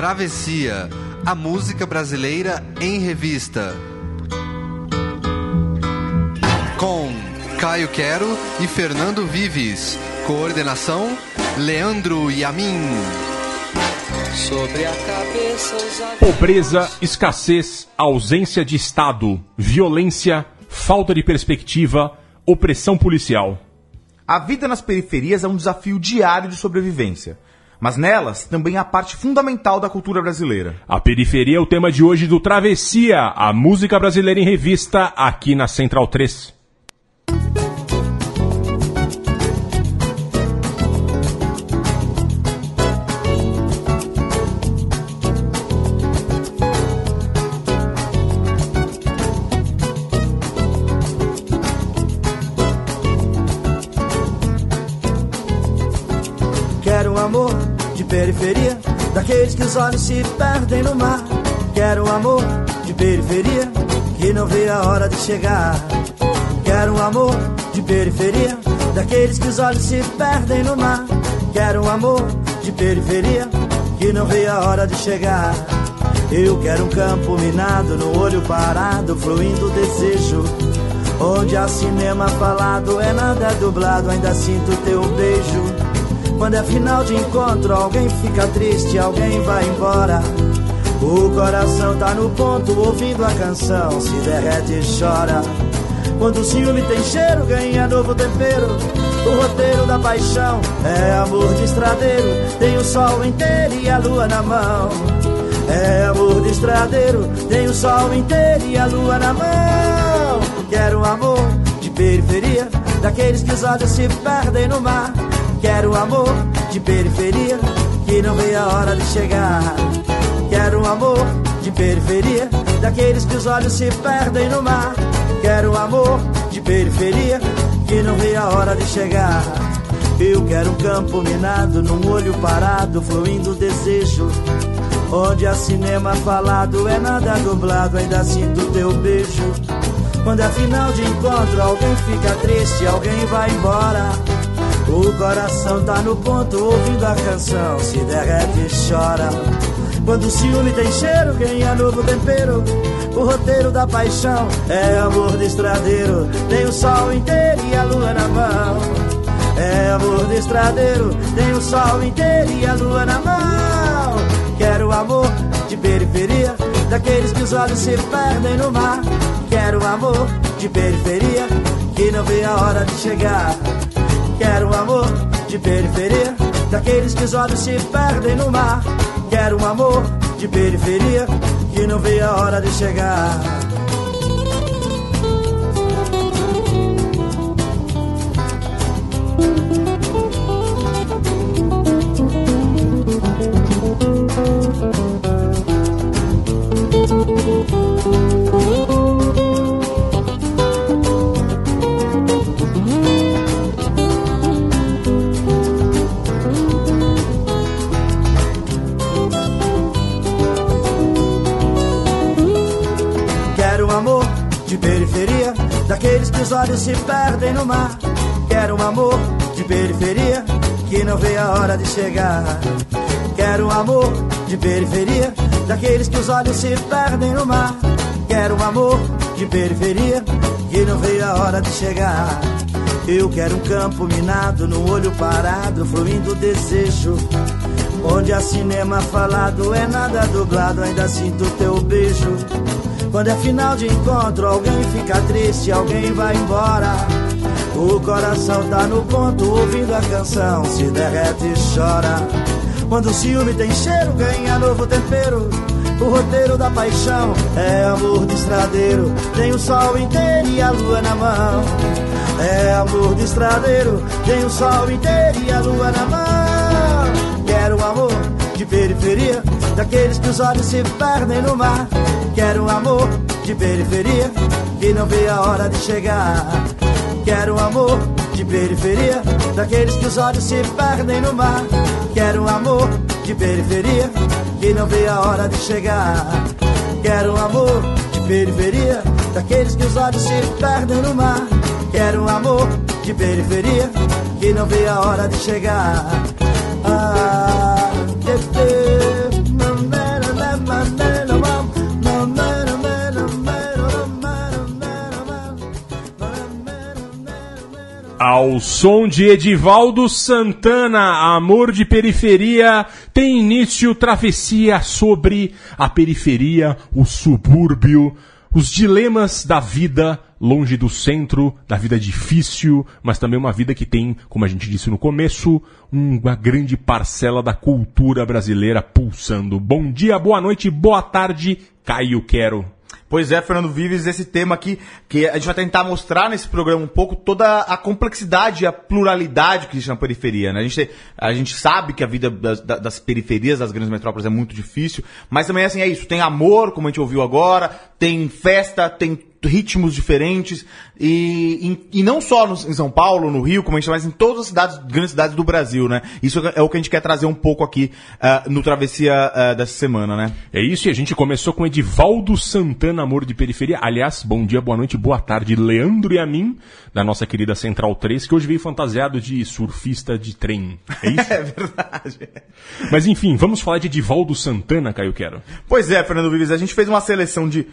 Travessia, a música brasileira em revista. Com Caio Quero e Fernando Vives. Coordenação: Leandro Yamin. Sobre a cabeça os Pobreza, escassez, ausência de Estado, violência, falta de perspectiva, opressão policial. A vida nas periferias é um desafio diário de sobrevivência. Mas nelas também há parte fundamental da cultura brasileira. A periferia é o tema de hoje do Travessia, a música brasileira em revista, aqui na Central 3. Daqueles que os olhos se perdem no mar. Quero um amor de periferia, que não vê a hora de chegar. Quero um amor de periferia, daqueles que os olhos se perdem no mar. Quero um amor de periferia, que não vê a hora de chegar. Eu quero um campo minado, no olho parado, fluindo desejo. Onde há cinema falado, é nada dublado, ainda sinto teu beijo. Quando é final de encontro, alguém fica triste, alguém vai embora. O coração tá no ponto, ouvindo a canção, se derrete e chora. Quando o ciúme tem cheiro, ganha novo tempero. O roteiro da paixão é amor de estradeiro. Tem o sol inteiro e a lua na mão. É amor de estradeiro, tem o sol inteiro e a lua na mão. Quero um amor de periferia, daqueles que os olhos se perdem no mar. Quero amor de periferia, que não vê a hora de chegar. Quero amor de periferia, daqueles que os olhos se perdem no mar. Quero amor de periferia, que não vê a hora de chegar. Eu quero um campo minado, num olho parado, fluindo desejo. Onde há cinema falado, é nada dublado, ainda sinto teu beijo. Quando é final de encontro, alguém fica triste, alguém vai embora. O coração tá no ponto, ouvindo a canção, se derrete e chora. Quando o ciúme tem cheiro, ganha novo tempero. O roteiro da paixão é amor de estradeiro. Tem o sol inteiro e a lua na mão. É amor de estradeiro, tem o sol inteiro e a lua na mão. Quero amor de periferia, daqueles que os olhos se perdem no mar. Quero amor de periferia, que não vê a hora de chegar. Quero um amor de periferia, daqueles que os olhos se perdem no mar. Quero um amor de periferia, que não vê a hora de chegar. Quero daqueles que os olhos se perdem no mar. Quero um amor de periferia, que não vê a hora de chegar. Quero um amor de periferia, daqueles que os olhos se perdem no mar. Quero um amor de periferia, que não vê a hora de chegar. Eu quero um campo minado, no olho parado, fluindo desejo. Onde há cinema falado, é nada dublado, ainda sinto teu beijo. Quando é final de encontro, alguém fica triste, alguém vai embora. O coração tá no ponto, ouvindo a canção, se derrete e chora. Quando o ciúme tem cheiro, ganha novo tempero. O roteiro da paixão é amor de estradeiro. Tem o sol inteiro e a lua na mão. É amor de estradeiro. Tem o sol inteiro e a lua na mão. Quero um amor de periferia, daqueles que os olhos se perdem no mar. Quero um amor de periferia, que não vê a hora de chegar. Quero um amor de periferia, daqueles que os olhos se perdem no mar. Quero um amor de periferia, que não vê a hora de chegar. Quero um amor de periferia, daqueles que os olhos se perdem no mar. Quero um amor de periferia, que não vê a hora de chegar. Ao som de Edivaldo Santana, Amor de Periferia, tem início travessia sobre a periferia, o subúrbio, os dilemas da vida longe do centro, da vida difícil, mas também uma vida que tem, como a gente disse no começo, uma grande parcela da cultura brasileira pulsando. Bom dia, boa noite, boa tarde, Caio Quero. Pois é, Fernando Vives, esse tema aqui, que a gente vai tentar mostrar nesse programa um pouco toda a complexidade e a pluralidade que existe na periferia, né? A gente, a gente sabe que a vida das, das periferias das grandes metrópoles é muito difícil, mas também assim, é isso, tem amor, como a gente ouviu agora, tem festa, tem ritmos diferentes e, e, e não só no, em São Paulo, no Rio, como a gente mas em todas as cidades, grandes cidades do Brasil, né? Isso é o que a gente quer trazer um pouco aqui uh, no Travessia uh, dessa semana, né? É isso, e a gente começou com Edivaldo Santana, Amor de Periferia. Aliás, bom dia, boa noite, boa tarde, Leandro e a mim, da nossa querida Central 3, que hoje veio fantasiado de surfista de trem. É isso? é verdade. Mas enfim, vamos falar de Edivaldo Santana, Caio Quero. Pois é, Fernando Vives, a gente fez uma seleção de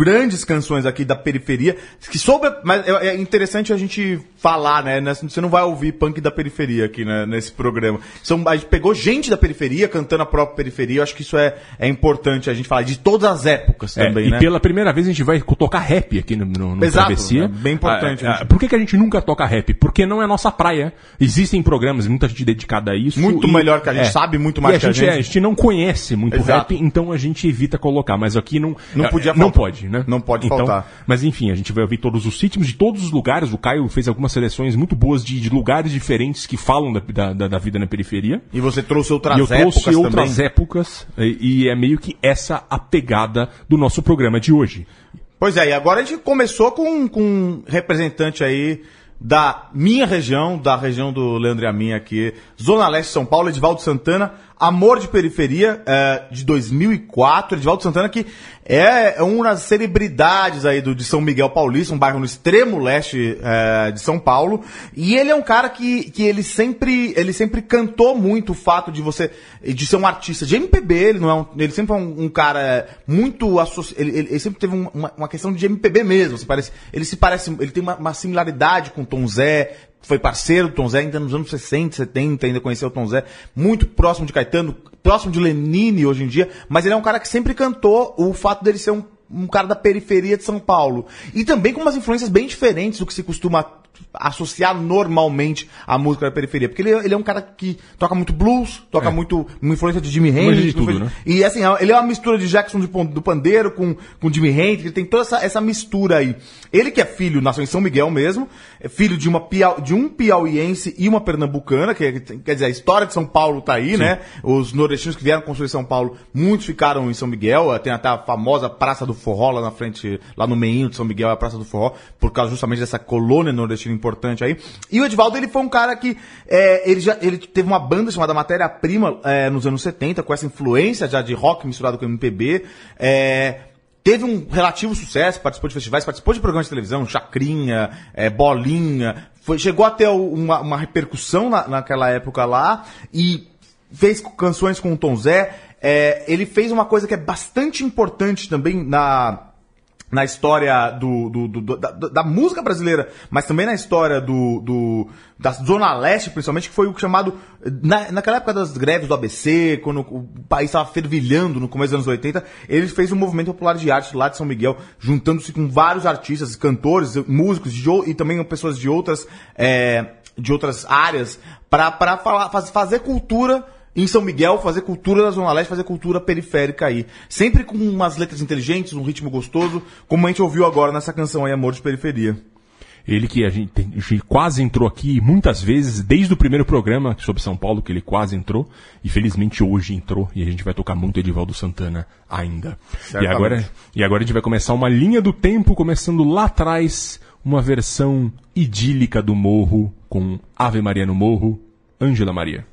grandes canções aqui da periferia, que sobre, mas é, é interessante a gente falar, né? Você não vai ouvir punk da periferia aqui né, nesse programa. São, a gente pegou gente da periferia cantando a própria periferia. Eu acho que isso é, é importante a gente falar de todas as épocas É, também, e né? pela primeira vez a gente vai tocar rap aqui no, no, no Exato, Travessia. é bem importante, Ah, ah, gente. por que, que a gente nunca toca rap? Porque não é nossa praia. Existem programas, muita gente dedicada a isso. Muito e- melhor que a gente, sabe muito mais a que a gente. é, gente. a gente não conhece muito Exato. rap, então a gente evita colocar. Mas aqui não. Não é, podia Não pode, né? Não pode Então, faltar. Mas enfim, a gente vai ouvir todos os ritmos de todos os lugares. O Caio fez algumas seleções muito boas de, de lugares diferentes que falam da, da, da- da vida na periferia. E você trouxe outras E eu épocas trouxe outras também. épocas, e, e é meio que essa a pegada do nosso programa de hoje. Pois é, e agora a gente começou com, com um representante aí da minha região, da região do Leandro e a minha aqui, Zona Leste de São Paulo, Edivaldo Santana, Amor de Periferia, é, de 2004. Edivaldo Santana que é uma das celebridades aí do, de São Miguel Paulista, um bairro no extremo leste é, de São Paulo. E ele é um cara que, que ele sempre ele sempre cantou muito o fato de você de ser um artista de MPB. Ele não é um, ele sempre é um, um cara muito associ, ele, ele, sempre teve um- uma, uma questão de MPB mesmo. Você parece, ele se parece, ele tem uma, uma similaridade com Tom Zé. Foi parceiro do Tom Zé ainda nos anos 60, 70, ainda conheceu o Tom Zé, muito próximo de Caetano, próximo de Lenine hoje em dia, mas ele é um cara que sempre cantou o fato dele ser um, um cara da periferia de São Paulo. E também com umas influências bem diferentes do que se costuma associar normalmente a música da periferia. Porque ele, ele é um cara que toca muito blues, toca muito uma influência de Manja Hendrix. de tudo, influência- né? E assim, ele é uma mistura de Jackson de do Pandeiro com, com Jimi Hendrix, ele tem toda essa, essa mistura aí. Ele que é filho, nasceu em São Miguel mesmo, é filho de, uma de um piauiense e uma pernambucana, que é- quer dizer, a história de São Paulo tá aí, né? Os nordestinos que vieram construir São Paulo, muitos ficaram em São Miguel, tem até a famosa Praça do Forró lá na frente, lá no meinho de São Miguel, é a Praça do Forró, por causa justamente dessa colônia nordestina importante aí. E o Edivaldo, ele foi um cara que, é, ele já, ele teve uma banda chamada Matéria Prima, é, nos anos 70, com essa influência já de rock misturado com MPB, é, Teve um relativo sucesso, participou de festivais, participou de programas de televisão, Chacrinha, é, Bolinha, foi, chegou a ter uma, uma repercussão na- naquela época lá e fez canções com o Tom Zé. É, ele fez uma coisa que é bastante importante também na, na história do, do- do- da, da música brasileira, mas também na história do, do- da Zona Leste, principalmente, que foi o chamado. Na, naquela época das greves do ABC, quando o país estava fervilhando no começo dos anos 80, ele fez um movimento popular de arte lá de São Miguel, juntando-se com vários artistas, cantores, músicos de e também pessoas de outras, é, de outras áreas, para fazer cultura em São Miguel, fazer cultura da Zona Leste, fazer cultura periférica aí. Sempre com umas letras inteligentes, um ritmo gostoso, como a gente ouviu agora nessa canção aí, Amor de Periferia. Ele que a gente, tem- a gente quase entrou aqui muitas vezes, desde o primeiro programa sobre São Paulo, que ele quase entrou, e felizmente hoje entrou, e a gente vai tocar muito Edivaldo Santana ainda. E agora, e agora a gente vai começar uma linha do tempo, começando lá atrás, uma versão idílica do Morro, com Ave Maria no Morro, Ângela Maria.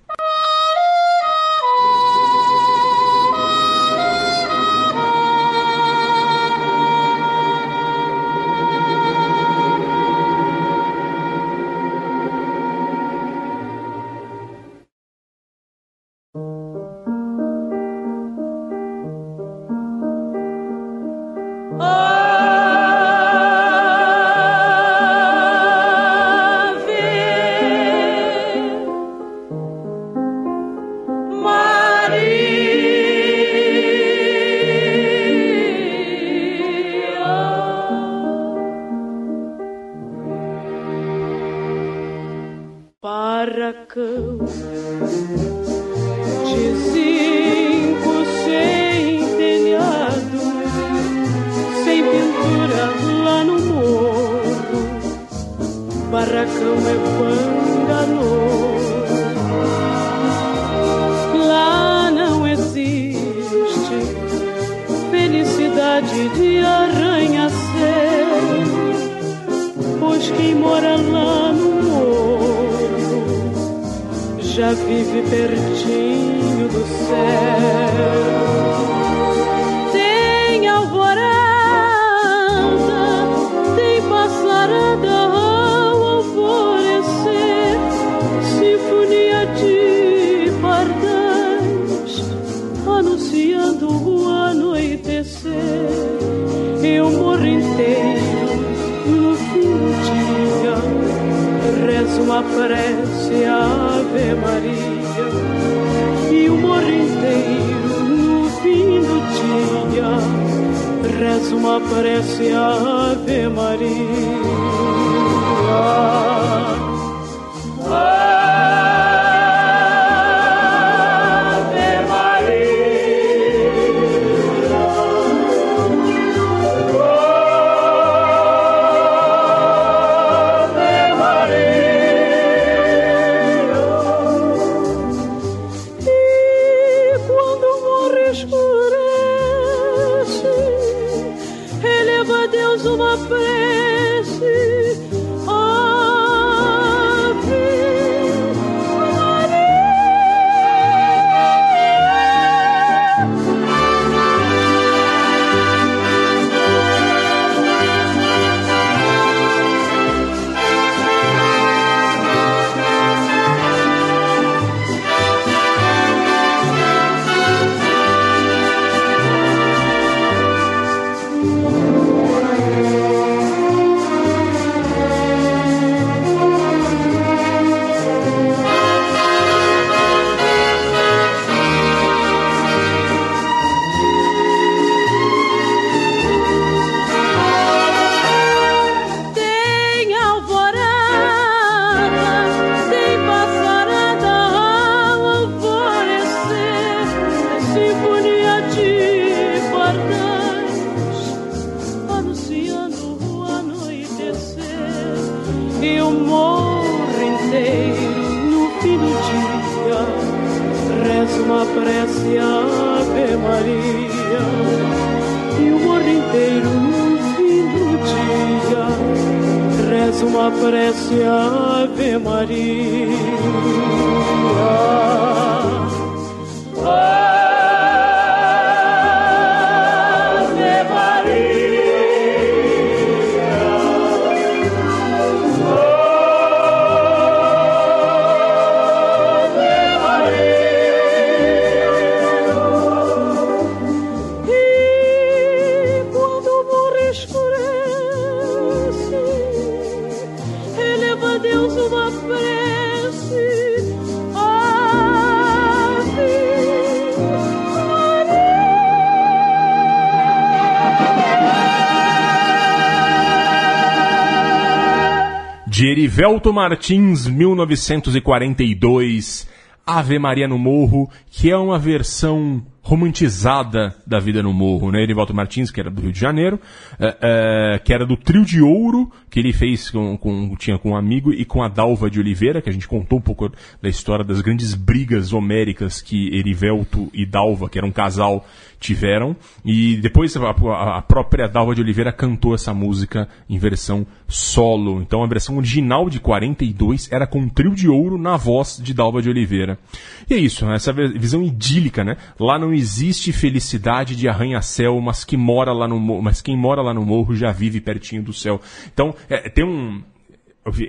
Prece Ave Maria e o morro inteiro no fim do dia rezo uma prece Ave Maria. De Erivelto Martins, 1942, Ave Maria no Morro, que é uma versão romantizada da vida no morro, né? Erivelto Martins, que era do Rio de Janeiro, é, é, que era do Trio de Ouro, que ele fez com, com- tinha com um amigo, e com a Dalva de Oliveira, que a gente contou um pouco da história das grandes brigas homéricas que Erivelto e Dalva, que era um casal, tiveram. E depois a, a- própria Dalva de Oliveira cantou essa música em versão solo. Então a versão original de 42 era com um trio de ouro na voz de Dalva de Oliveira. E é isso, né? essa visão idílica, né? Lá não existe felicidade de arranha-céu, mas mas quem mora lá no morro já vive pertinho do céu. Então, é, tem um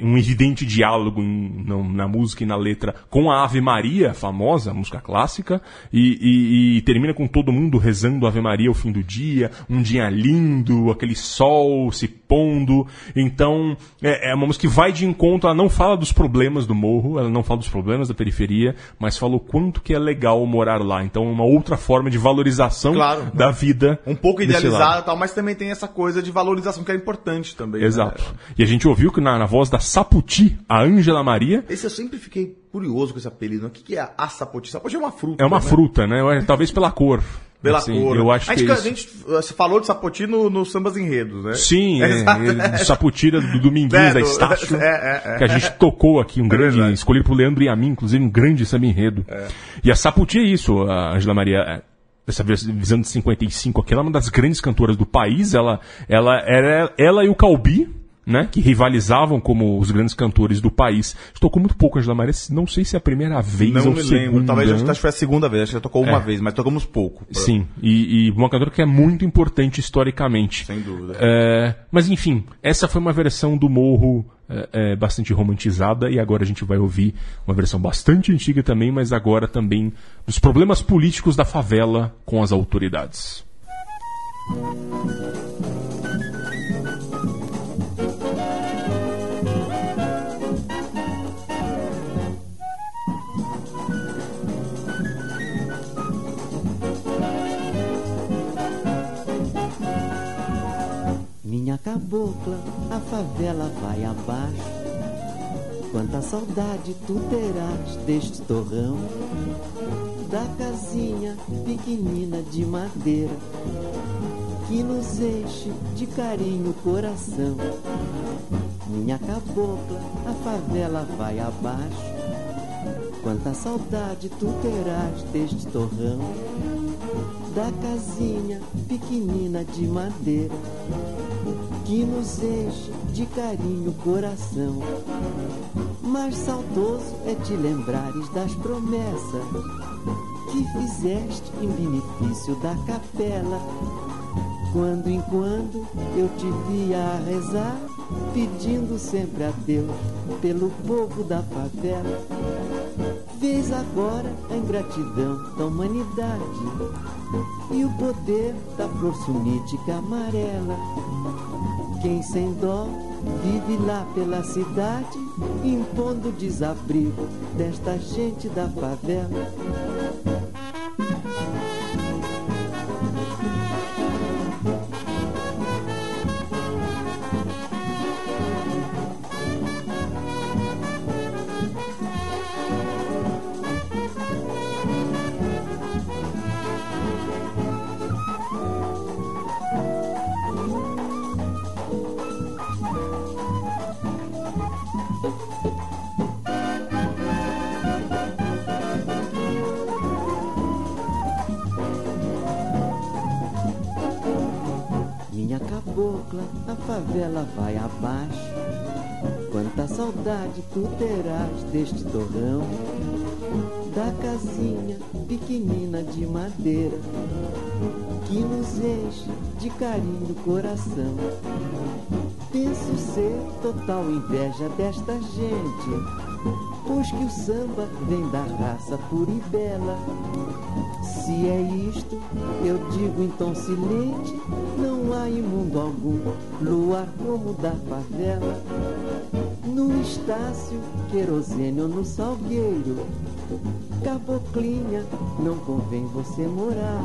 um evidente diálogo em- na, música e na letra com a Ave Maria, famosa, música clássica, e, e- e termina com todo mundo rezando Ave Maria ao fim do dia, um dia lindo, aquele sol se pondo. Então, é, é uma música que vai de encontro, ela não fala dos problemas do morro, ela não fala dos problemas da periferia, mas fala o quanto que é legal morar lá. Então, uma outra forma de valorização Claro. da vida. Um pouco idealizada tal, mas também tem essa coisa de valorização que é importante também. né? Exato. E a gente ouviu que na, na voz da Saputi, a Ângela Maria, Esse eu sempre fiquei. curioso com esse apelido. O que, que é a sapoti? Sapoti é uma fruta. É uma né? fruta, né? Talvez pela cor. Pela Assim, cor. Eu acho a que gente, é a gente uh, falou de sapoti no, no Sambas Enredos, né? Sim, é, é, Sapotira do Dominguinhos É, da Estácio, é, é, é. que a gente tocou aqui, um grande, verdade. escolhido pro Leandro e a mim, inclusive um grande samba enredo. É. E a Sapoti é isso, a Angela Maria, é, essa vis- visão de 55 aqui, ela é uma das grandes cantoras do país, ela, ela era ela e o Calbi, né, que rivalizavam como os grandes cantores do país. Tocou muito pouco Angela Maria, não sei se é a primeira vez Não ou me segunda. lembro. Talvez acho que foi a segunda vez. Acho que já tocou uma É. vez, mas tocamos pouco. Sim, e, e uma cantora que é muito importante historicamente. Sem dúvida. É, mas enfim, essa foi uma versão do Morro é, é, bastante romantizada e agora a gente vai ouvir uma versão bastante antiga também, mas agora também dos problemas políticos da favela com as autoridades. Minha cabocla, a favela vai abaixo. Quanta saudade tu terás deste torrão, da casinha pequenina de madeira, que nos enche de carinho o coração. Minha cabocla, a favela vai abaixo. Quanta saudade tu terás deste torrão, da casinha pequenina de madeira que nos enche de carinho o coração. Mas saudoso é te lembrares das promessas que fizeste em benefício da capela. Quando em quando eu te via a rezar, pedindo sempre a Deus pelo povo da favela. Vês agora a ingratidão da humanidade e o poder da flor sunítica amarela. Quem sem dó vive lá pela cidade, impondo desabrigo desta gente da favela. A favela vai abaixo. Quanta saudade tu terás deste torrão, da casinha pequenina de madeira, que nos enche de carinho o coração. Penso ser total inveja desta gente, pois que o samba vem da raça pura e bela. Se é isto, eu digo tom silente, não há imundo algum, luar como da favela. No estácio, querosene ou no salgueiro, caboclinha, não convém você morar.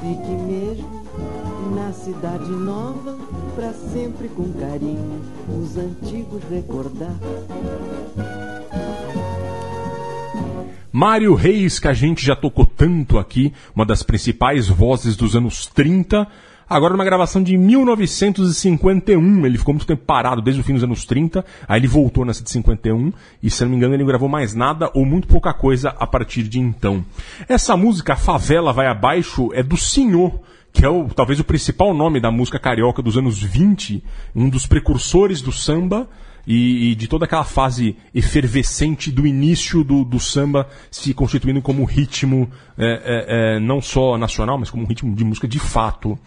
Fique mesmo na cidade nova, pra sempre com carinho, os antigos recordar. Mário Reis, que a gente já tocou tanto aqui, uma das principais vozes dos anos 30, agora numa gravação de 1951. Ele ficou muito tempo parado, desde o fim dos anos 30, aí ele voltou nessa de 51, e se não me engano ele não gravou mais nada ou muito pouca coisa a partir de então. Essa música, Favela Vai Abaixo, é do Senhor, que é o, talvez o principal nome da música carioca dos anos 20, um dos precursores do samba, e, e de toda aquela fase efervescente do início do, do samba se constituindo como ritmo é, é, é, não só nacional, mas como um ritmo de música de fato.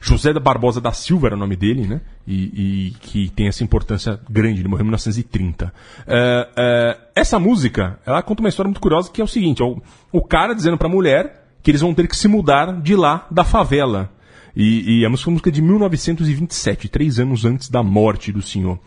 José da Barbosa da Silva era o nome dele, né? E, e que tem essa importância grande, ele morreu em 1930. É, é, essa música, ela conta uma história muito curiosa que é o seguinte, é o, o cara dizendo pra mulher que eles vão ter que se mudar de lá da favela. E, e a música música de 1927, três anos antes da morte do senhor.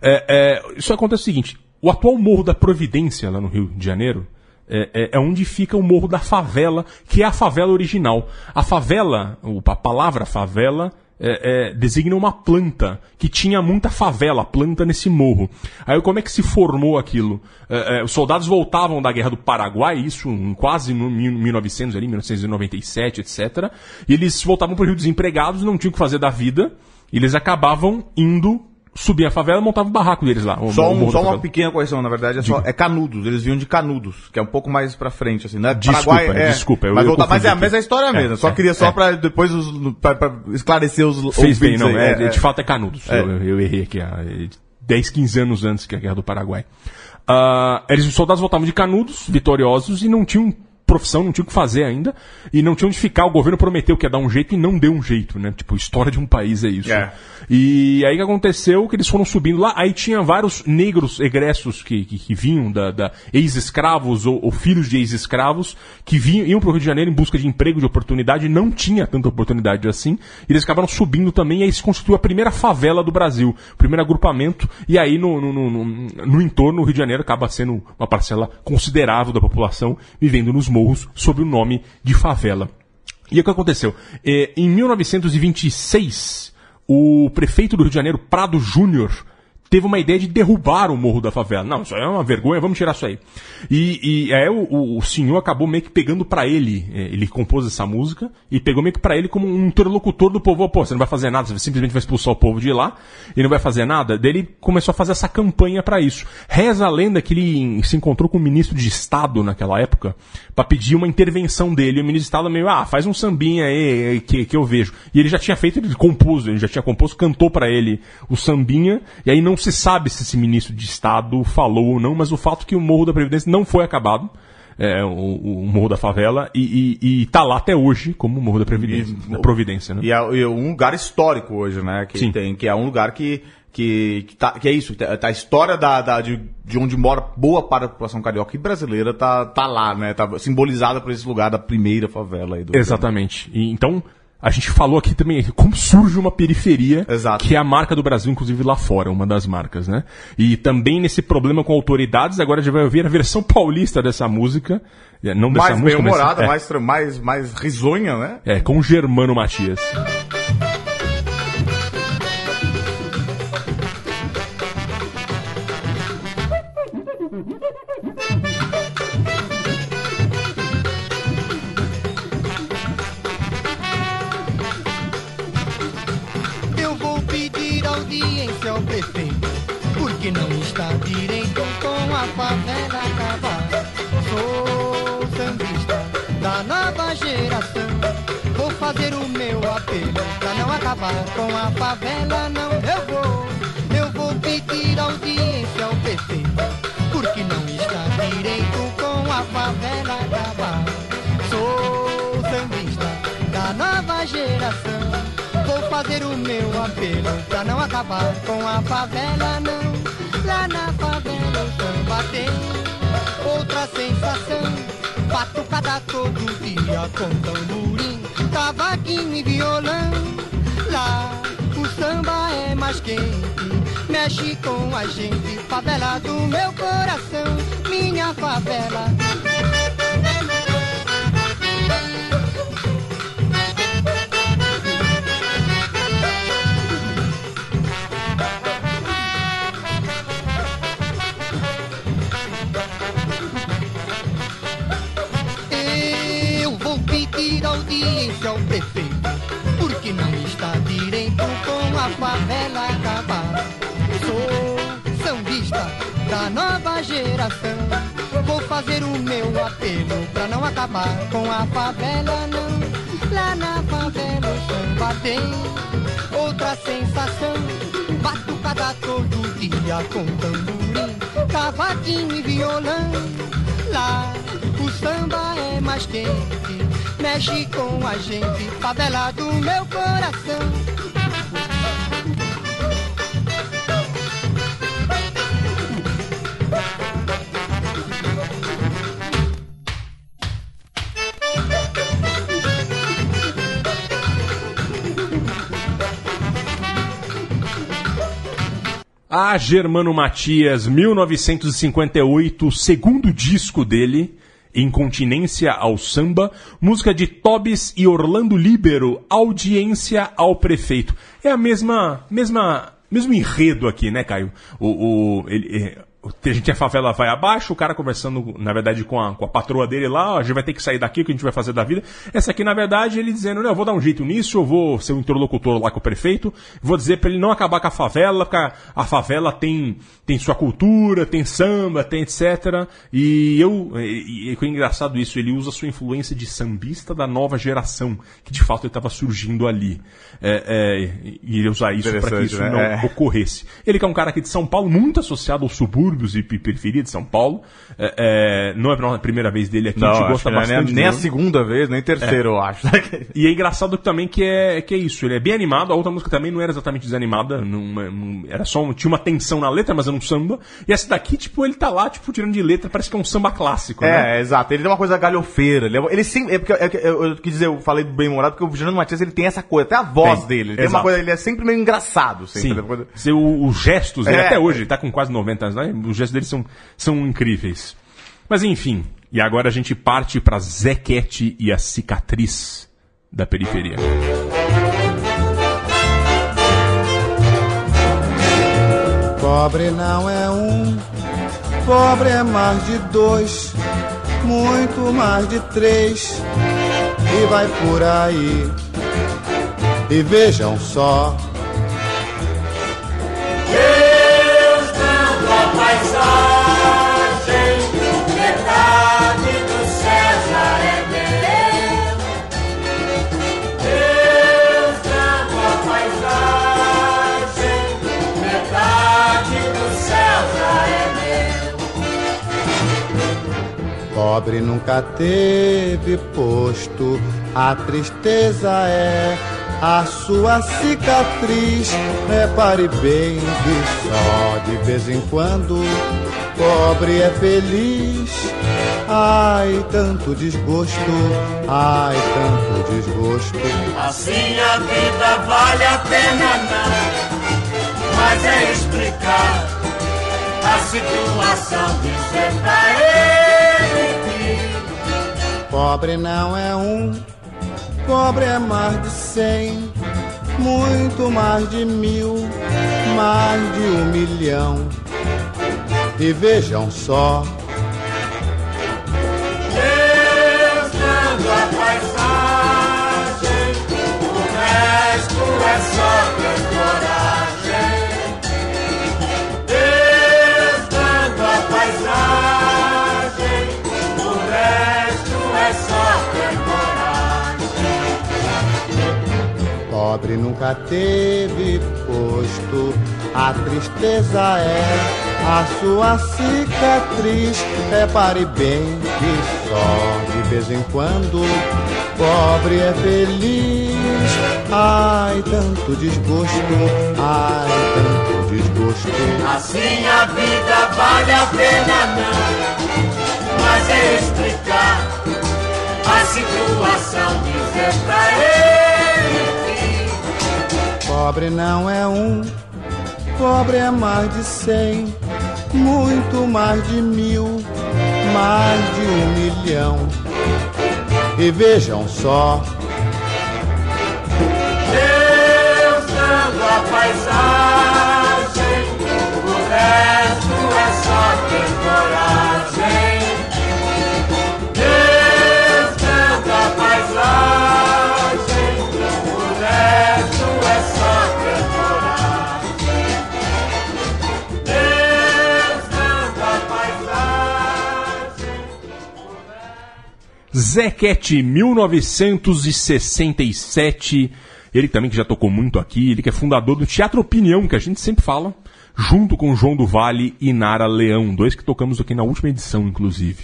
É, é, isso acontece o seguinte: o atual Morro da Providência, lá no Rio de Janeiro, é, é- é onde fica o Morro da Favela, que é a favela original. A favela, a palavra favela, é, é, designa uma planta que tinha muita favela, planta nesse morro. Aí como é que se formou aquilo? É, é, os soldados voltavam da guerra do Paraguai, isso em quase no mil- 1900 ali, 1997, etc. E eles voltavam para o Rio desempregados, não tinham o que fazer da vida. E eles acabavam indo subir a favela e montavam o barraco deles lá. Só, um- só uma pequena correção, na verdade, é, só, é Canudos. Eles vinham de Canudos, que é um pouco mais pra frente, assim, né? Desculpa, desculpa, eu- mas, voltar, mas é a mesma história É, mesmo. Só é, queria só é. pra depois os, pra, pra esclarecer os Fez bem, não. aí. É, de fato é Canudos. É. Eu, eu errei aqui. há 10, 15 anos antes que a Guerra do Paraguai. Ah, eles, os soldados voltavam de Canudos, vitoriosos, e não tinham profissão, não tinham o que fazer ainda, e não tinham onde ficar. O governo prometeu que ia dar um jeito e não deu um jeito, né? Tipo, história de um país é isso. É. E aí o que aconteceu? Que eles foram subindo lá, aí tinha vários negros egressos que, que, que vinham da, da ex-escravos ou, ou filhos de ex-escravos que vinham, iam pro Rio de Janeiro em busca de emprego, de oportunidade, não tinha tanta oportunidade assim. E eles acabaram subindo também, e aí se constituiu a primeira favela do Brasil, o primeiro agrupamento, e aí no, no, no, no- no entorno, o Rio de Janeiro acaba sendo uma parcela considerável da população vivendo nos morros sob o nome de favela. E o que aconteceu? Eh, em 1926, o prefeito do Rio de Janeiro, Prado Júnior, teve uma ideia de derrubar o Morro da Favela. Não, isso é uma vergonha, vamos tirar isso aí. E, e aí o, o- o senhor acabou meio que pegando pra ele, eh, ele compôs essa música, e pegou meio que pra ele como um interlocutor do povo. Pô, você não vai fazer nada, você simplesmente vai expulsar o povo de lá, e não vai fazer nada. Daí ele começou a fazer essa campanha pra isso. Reza a lenda que ele se encontrou com o ministro de Estado naquela época, pra pedir uma intervenção dele. E o ministro de Estado meio, ah, faz um sambinha aí que, que eu vejo. E ele já tinha feito, ele compôs, ele já tinha composto, cantou pra ele o sambinha, e aí não se sabe se esse ministro de Estado falou ou não, mas o fato é que o Morro da Previdência não foi acabado. É, o, o Morro da Favela e, e, e tá lá até hoje como Morro da Previdência, da Providência, né? E é, e é um lugar histórico hoje, né? Que Sim. tem, que é um lugar que, que, que, tá, que é isso, tá, a história da, da- de, de onde mora boa parte da população carioca e brasileira tá, tá lá, né? Tá simbolizada por esse lugar da primeira favela aí do Exatamente. E, então, a gente falou aqui também como surge uma periferia, Exato. que é a marca do Brasil, inclusive lá fora, uma das marcas, né? E também nesse problema com autoridades, agora a gente vai ouvir a versão paulista dessa música. É, Não dessa Mais música, mas- bem-humorada, é, mais, mais, mais risonha, né? é, com Germano Matias. Porque não está direito com a favela acabar. Sou sambista da nova geração, vou fazer o meu apelo pra não acabar com a favela, não. Eu vou, eu vou pedir audiência ao prefeito, porque não está direito com a favela acabar. Sou sambista da nova geração. Vou fazer o meu apelo pra não acabar com a favela, não. Lá na favela o samba tem outra sensação. Batucada todo dia com tamborim, cavaquinho e violão. Lá o samba é mais quente, mexe com a gente. Favela do meu coração, minha favela. Pedir audiência ao prefeito, porque não está direito com a favela acabar. Sou sambista da nova geração, vou fazer o meu apelo pra não acabar com a favela, não. Lá na favela o samba tem outra sensação, batucada todo dia com tamborim, cavaquinho e violão. Lá o samba é mais quente, mexe com a gente, favela do meu coração. A Germano Matias, 1958, segundo disco dele. Incontinência ao Samba, música de Tobis e Orlando Libero, Audiência ao Prefeito. É a mesma, mesma, mesmo enredo aqui, né, Caio? O, o, ele, é, a gente é favela vai abaixo, o cara conversando, na verdade, com a, com a patroa dele lá, ó, a gente vai ter que sair daqui, o que a gente vai fazer da vida. Essa aqui, na verdade, ele dizendo, não, eu vou dar um jeito nisso, eu vou ser o interlocutor lá com o prefeito, vou dizer pra ele não acabar com a favela, porque a, a favela tem, tem sua cultura, tem samba, tem etc. E eu, e, e, é engraçado isso, ele usa a sua influência de sambista da nova geração, que de fato ele estava surgindo ali. É, é, e ele usar isso para que isso né? não É. ocorresse. Ele que é um cara aqui de São Paulo, muito associado aos subúrbios e pe- periferia de São Paulo. É, é, não é a primeira vez dele aqui, a gente gosta não é bastante. nem, nem a segunda vez, nem terceira, eu acho. E é engraçado também que é, que é isso, ele é bem animado, a outra música também não era exatamente desanimada, não, não- era só, tinha uma tensão na letra, mas era um samba. E essa daqui, tipo, ele tá lá, tipo, tirando de letra, parece que é um samba clássico, né? É, exato. Ele tem uma coisa galhofeira. Ele, é- ele sempre. É porque, é que- eu, eu quis dizer, eu falei do bem humorado, porque o Fernando Matias ele tem essa coisa, até a voz Tem, dele. Ele tem uma coisa, ele é sempre meio engraçado. Sempre, Sim. Uma coisa- Se o- os gestos, É. até hoje, ele tá com quase 90 anos, né? Os gestos dele são, são incríveis. Mas enfim, e agora a gente parte pra Zequete e a cicatriz da periferia. Pobre não é um, pobre é mais de dois, muito mais de três, e vai por aí. E vejam só. Pobre nunca teve posto, a tristeza é a sua cicatriz. Repare bem que só de vez em quando pobre é feliz. Ai, tanto desgosto, ai, tanto desgosto. Assim a vida vale a pena não, mas é explicar a situação, ele que Pobre não é um, pobre é mais de cem, muito mais de mil, mais de um milhão. E vejam só, pobre nunca teve posto, a tristeza é a sua cicatriz. Repare bem que só de vez em quando pobre é feliz. Ai, tanto desgosto, ai, tanto desgosto. Assim a vida vale a pena não, mas é explicar a situação, dizer pra ele Pobre não é um, pobre é mais de cem, muito mais de mil, mais de um milhão. E vejam só, Zequete, 1967. Ele também que já tocou muito aqui, ele que é fundador do Teatro Opinião, que a gente sempre fala, junto com João do Vale e Nara Leão, dois que tocamos aqui na última edição, inclusive.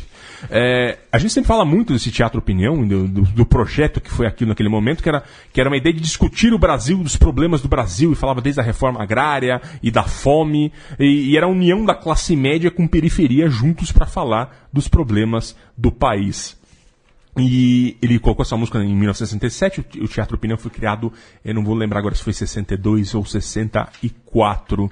É, a gente sempre fala muito desse Teatro Opinião, do, do- do projeto que foi aquilo naquele momento, que era, que era uma ideia de discutir o Brasil, dos problemas do Brasil, e falava desde a reforma agrária e da fome, e, e era a união da classe média com periferia juntos para falar dos problemas do país. E ele colocou essa música em 1967, o te- o Teatro Opinião foi criado, eu não vou lembrar agora se foi 62 ou 64.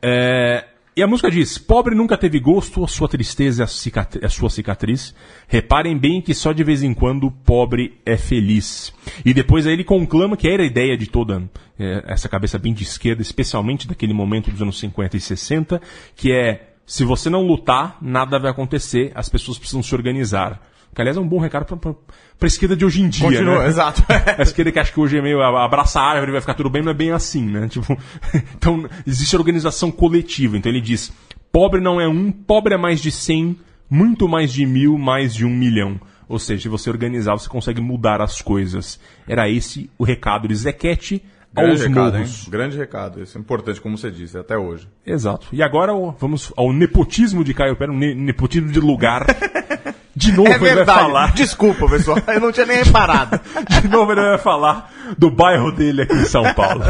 É, E a música diz: Pobre nunca teve gosto, a sua tristeza é a, é sua cicatriz. Reparem bem que só de vez em quando pobre é feliz. E depois aí ele conclama que era a ideia de toda eh, essa cabeça bem de esquerda, especialmente daquele momento dos anos 50 e 60, que é: se você não lutar, nada vai acontecer, as pessoas precisam se organizar. Que aliás é um bom recado pra, pra, pra esquerda de hoje em dia, Continua, né? exato. A esquerda que acha que hoje é meio a- abraça a árvore vai ficar tudo bem, não é bem assim, né? Tipo, então existe organização coletiva. Então ele diz: pobre não é um, pobre é mais de cem, muito mais de mil, mais de um milhão. Ou seja, se você organizar, você consegue mudar as coisas. Era esse o recado de Zequete aos Grande recado, hein? Grande recado. Isso é importante, como você disse, até hoje. Exato. E agora vamos ao nepotismo de Caio Pera, um ne- nepotismo de lugar. De novo É ele vai falar. Desculpa, pessoal. Eu não tinha nem reparado. De novo ele vai falar do bairro dele aqui em São Paulo.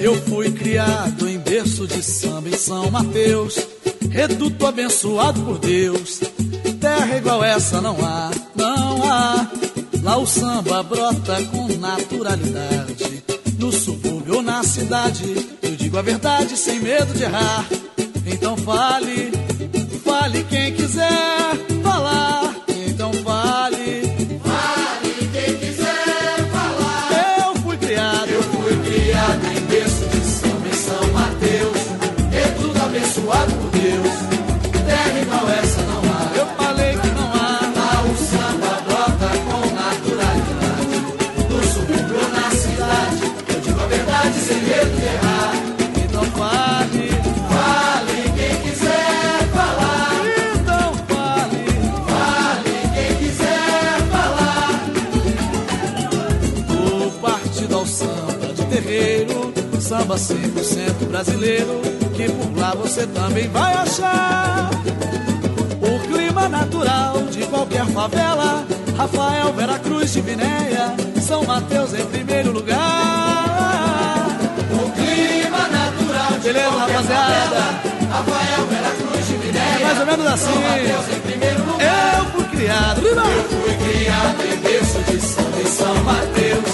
Eu fui criado em berço de samba em São Mateus, reduto abençoado por Deus. Terra igual essa não há, não há. Lá o samba brota com naturalidade. No ou na cidade, eu digo a verdade sem medo de errar. Então fale, fale quem quiser falar. 100% brasileiro, que por lá você também vai achar. O clima natural de qualquer favela, Rafael, Veracruz, Divinéia, São Mateus em primeiro lugar. O clima natural de Beleza, rapaziada. Rafael, Veracruz, Divinéia, é mais ou menos assim. São Mateus em primeiro lugar. Eu fui criado, eu fui criado em berço de samba em São Mateus,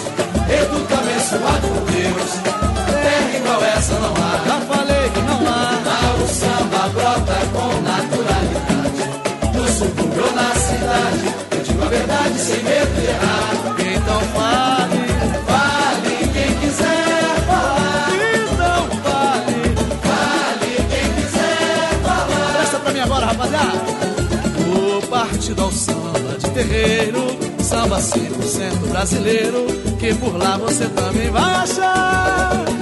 educa abençoado por Deus. Terra igual essa não há. Já falei que não há. Lá o samba brota com naturalidade. No subúrbio ou na cidade, eu digo a verdade sem medo de errar. Então fale, fale quem quiser falar. Então fale, fale quem quiser falar. Presta pra mim agora, rapaziada. O partido ao samba de terreiro, samba 100% brasileiro, que por lá você também vai achar.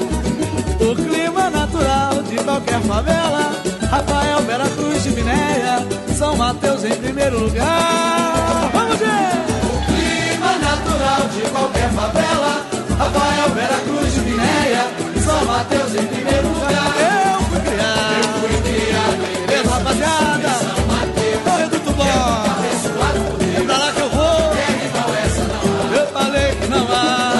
Natural de qualquer favela, Rafael, Veracruz, Divinéia, São Mateus em primeiro lugar. Vamos ver! O clima natural de qualquer favela, Rafael, Veracruz, Divinéia, São Mateus em primeiro lugar. Eu fui criado, eu fui criado, beleza, rapaziada? São Mateus, Corre do Tubó, é pra lá que eu vou. Eu falei que não há.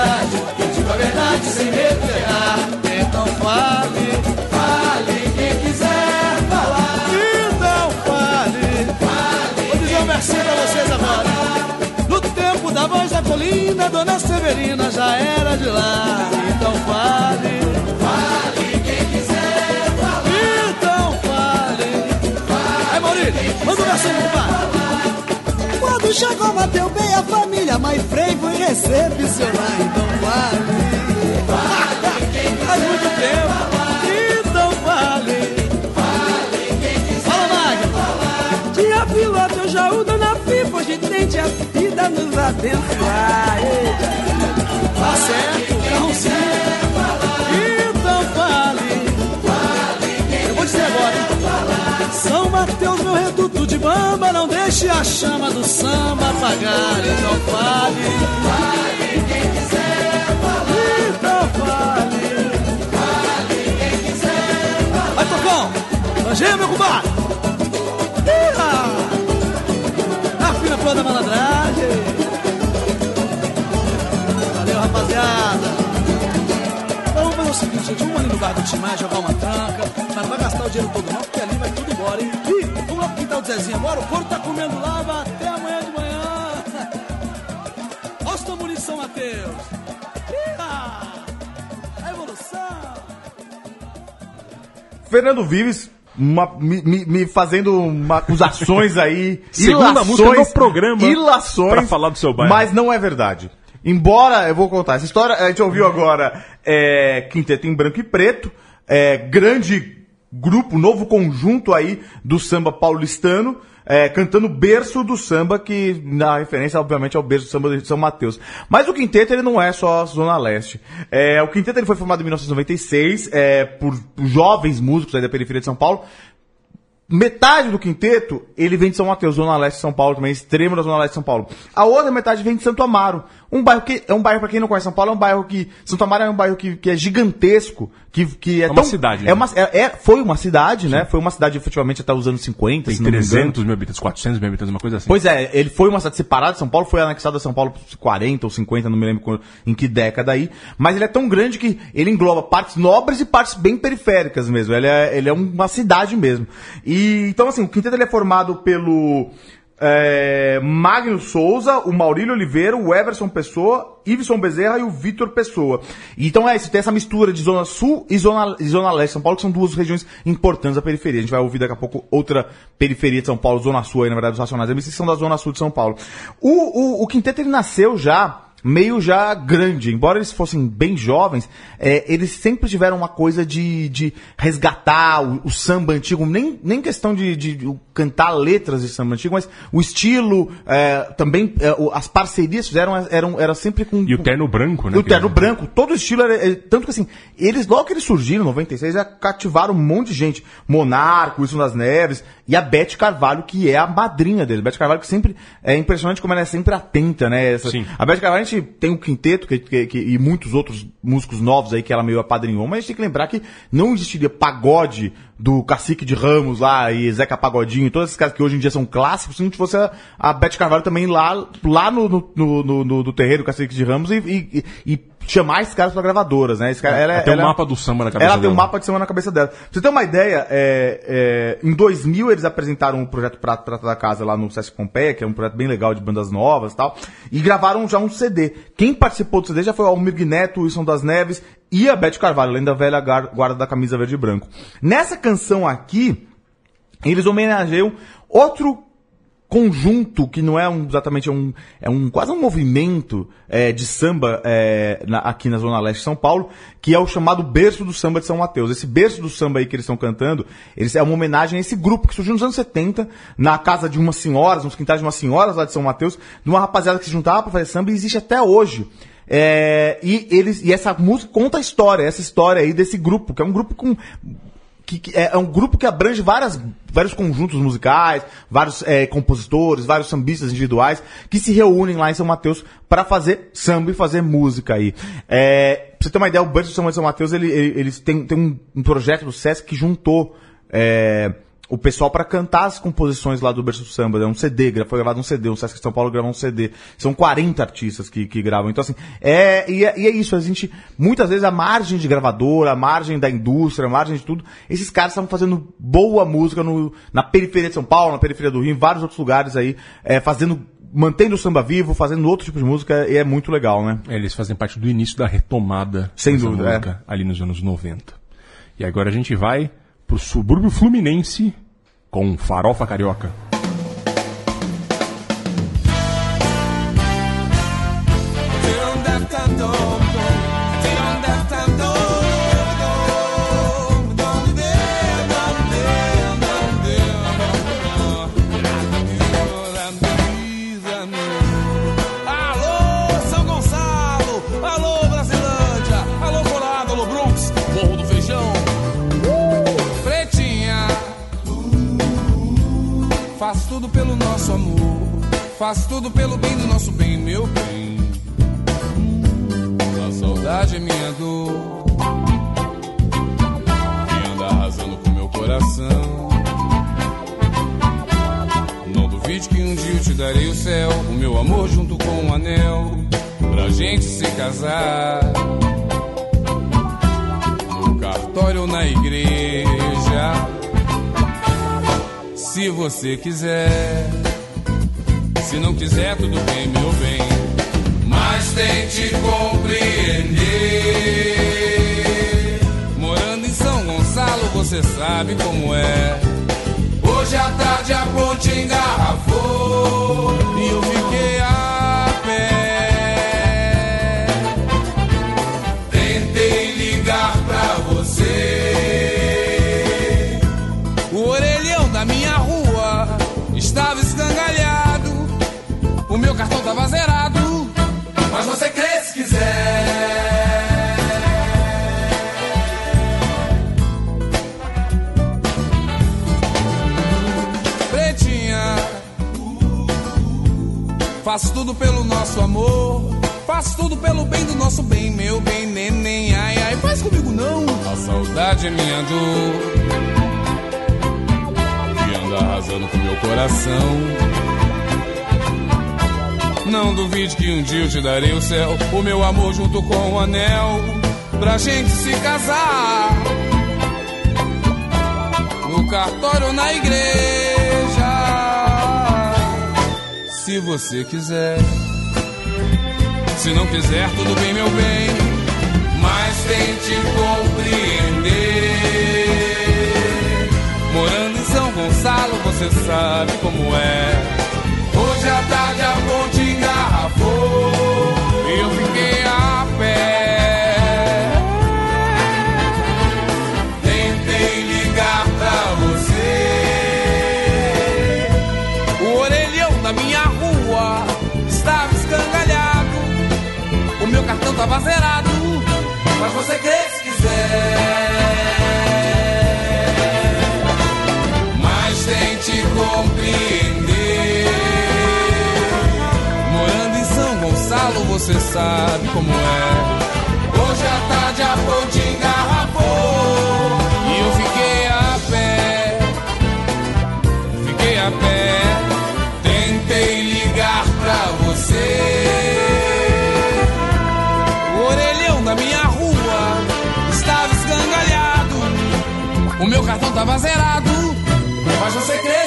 Cidade, eu digo a verdade sem medo de errar. Então fale, fale quem quiser falar. Então fale, fale. Vou dizer um versinho pra vocês agora. No tempo da voz da colina, Dona Severina já era de lá. Então fale, fale quem quiser falar. Então fale. Aí, Maurício, manda um versinho. Chegou, bateu bem a família, mãe Frei foi recepcionar, então vale. Faz muito tempo. Então fale. Fala, Magno. Tia piloto, eu já o dona Fifa, hoje tente a vida nos abençoar. Tá certo, carrozinho. Então fale. Eu vou dizer agora. São Mateus, meu reduto bamba, não deixe a chama do samba apagar. Então fale. Fale quem quiser falar. Então fale. Fale quem quiser falar. Vai, Tocão. Langeia, meu compadre. Ih, Afina pro da malandragem. Valeu, rapaziada. Então vamos fazer o seguinte, gente. Vamos ali no bar do Timar jogar uma tranca. Mas não vai gastar o dinheiro todo não, porque ali vai tudo embora, hein? Bora, Zezinha, bora. O porco tá comendo lava até amanhã de manhã. Olha os tamborim de São Mateus. Ih, A evolução. Fernando Vives uma- me, me- me fazendo uma acusações aí. Segunda música no programa Ilações. pra falar do seu bairro. Mas não é verdade. Embora, eu vou contar essa história, a gente ouviu agora é, Quinteto em Branco e Preto, é, grande grupo, novo conjunto aí do samba paulistano, é, cantando berço do samba, que na referência, obviamente, ao berço do samba de São Mateus. Mas o quinteto, ele não é só Zona Leste. É, o quinteto ele foi formado em 1996 é, por jovens músicos aí da periferia de São Paulo, metade do quinteto, ele vem de São Mateus, Zona Leste de São Paulo, também extremo da Zona Leste de São Paulo. A outra metade vem de Santo Amaro. Um bairro que, é um bairro, pra quem não conhece São Paulo, é um bairro que, Santo Amaro é um bairro que, que é gigantesco, que, que é, uma tão- cidade, É né? uma, é, é- foi uma cidade, né? Foi uma cidade efetivamente até os anos 50, Tem se não me engano. 300 mil habitantes, 400 mil habitantes, uma coisa assim. Pois é, ele foi uma cidade separada de São Paulo, foi anexado a São Paulo por 40 ou 50, não me lembro em que década aí. Mas ele é tão grande que ele engloba partes nobres e partes bem periféricas mesmo. Ele é, ele é uma cidade mesmo. E então, assim, o quinteto ele é formado pelo é, Magno Souza, o Maurílio Oliveira, o Everson Pessoa, Iveson Bezerra e o Vitor Pessoa. Então é isso, tem essa mistura de Zona Sul e Zona, e zona Leste de São Paulo, que são duas regiões importantes da periferia. A gente vai ouvir daqui a pouco outra periferia de São Paulo, Zona Sul aí, na verdade, os Racionais MCs são da Zona Sul de São Paulo. O, o, o quinteto ele nasceu já meio já grande, embora eles fossem bem jovens, é, eles sempre tiveram uma coisa de, de resgatar o, o samba antigo, nem, nem questão de, de- de cantar letras de samba antigo, mas o estilo, é, também é, o- as parcerias fizeram eram era sempre com E o terno branco, né? o terno branco, todo o estilo era, é, tanto que assim, eles logo que eles surgiram em 96 já cativaram um monte de gente, Monarco, Wilson das Neves e a Beth Carvalho, que é a madrinha dele. Beth Carvalho que sempre é impressionante como ela é sempre atenta, né? Essa- Sim. a Beth Carvalho tem um quinteto que, que- que- e muitos outros músicos novos aí que ela meio apadrinhou, mas a gente tem que lembrar que não existiria pagode do Cacique de Ramos lá e Zeca Pagodinho, e todos esses caras que hoje em dia são clássicos, se não fosse a, a Beth Carvalho também lá, lá no, no, no, no- no- do terreiro do Cacique de Ramos e, e- e- chamar esses caras pra gravadoras, né? Esse cara, ela, Ela tem ela- um mapa do samba na cabeça ela tem um dela. mapa de samba na cabeça dela. Pra você ter uma ideia, é, é, em 2000 eles apresentaram um projeto Prato Prata da Casa lá no Sesc Pompeia, que é um projeto bem legal de bandas novas e tal, e gravaram já um CD. Quem participou do CD já foi o Almir Neto, o Wilson das Neves e a Beth Carvalho, além da velha guarda da camisa verde e branco. Nessa canção aqui, eles homenageiam outro conjunto que não é um, exatamente um é um quase um movimento é, de samba é, na- aqui na zona leste de São Paulo que é o chamado berço do samba de São Mateus esse berço do samba aí que eles estão cantando eles é uma homenagem a esse grupo que surgiu nos anos 70 na casa de umas senhoras nos quintais de umas senhoras lá de São Mateus de uma rapaziada que se juntava para fazer samba e existe até hoje É, e eles e essa música conta a história essa história aí desse grupo que é um grupo com que, é, é um grupo que abrange várias, vários conjuntos musicais, vários é, compositores, vários sambistas individuais que se reúnem lá em São Mateus para fazer samba e fazer música aí. É, pra você ter uma ideia, o Samba de São Mateus, ele, ele, eles têm, tem um, um projeto do Sesc que juntou é, o pessoal para cantar as composições lá do Berço do Samba. É um CD, foi gravado um CD, o Sesc de São Paulo gravou um CD. São 40 artistas que, que gravam. Então, assim, é, e, é, e é isso, a gente, muitas vezes a margem de gravadora, a margem da indústria, a margem de tudo, esses caras estavam fazendo boa música no, na periferia de São Paulo, na periferia do Rio, em vários outros lugares aí, é, fazendo, mantendo o samba vivo, fazendo outro tipo de música, e é muito legal, né? É, Eles fazem parte do início da retomada Sem dúvida, é. música, ali nos anos 90. E agora a gente vai pro subúrbio fluminense com Farofa Carioca. Tudo pelo nosso amor. Faço tudo pelo bem do nosso bem, meu bem. A saudade é minha dor. Que anda arrasando com meu coração. Não duvide que um dia eu te darei o céu, o meu amor junto com um anel, pra gente se casar. No cartório ou na igreja. Se você quiser, se não quiser, tudo bem, meu bem. Mas tente compreender. Morando em São Gonçalo, você sabe como é. Hoje à tarde a ponte engarrafou faço tudo pelo nosso amor. Faço tudo pelo bem do nosso bem, meu bem, neném. Ai, ai, faz comigo não. A saudade é minha dor. Que anda arrasando com meu coração. Não duvide que um dia eu te darei o céu, o meu amor junto com o anel, pra gente se casar. No cartório ou na igreja, se você quiser. Se não quiser, tudo bem, meu bem, mas tente compreender. Morando em São Gonçalo, você sabe como é. Hoje à tarde a ponte engarrafou e eu fiquei a tava zerado. Mas você crê se quiser. Mas tente compreender. Morando em São Gonçalo, você sabe como é. Hoje à tarde a ponte engarrafou tava zerado. Mas você crê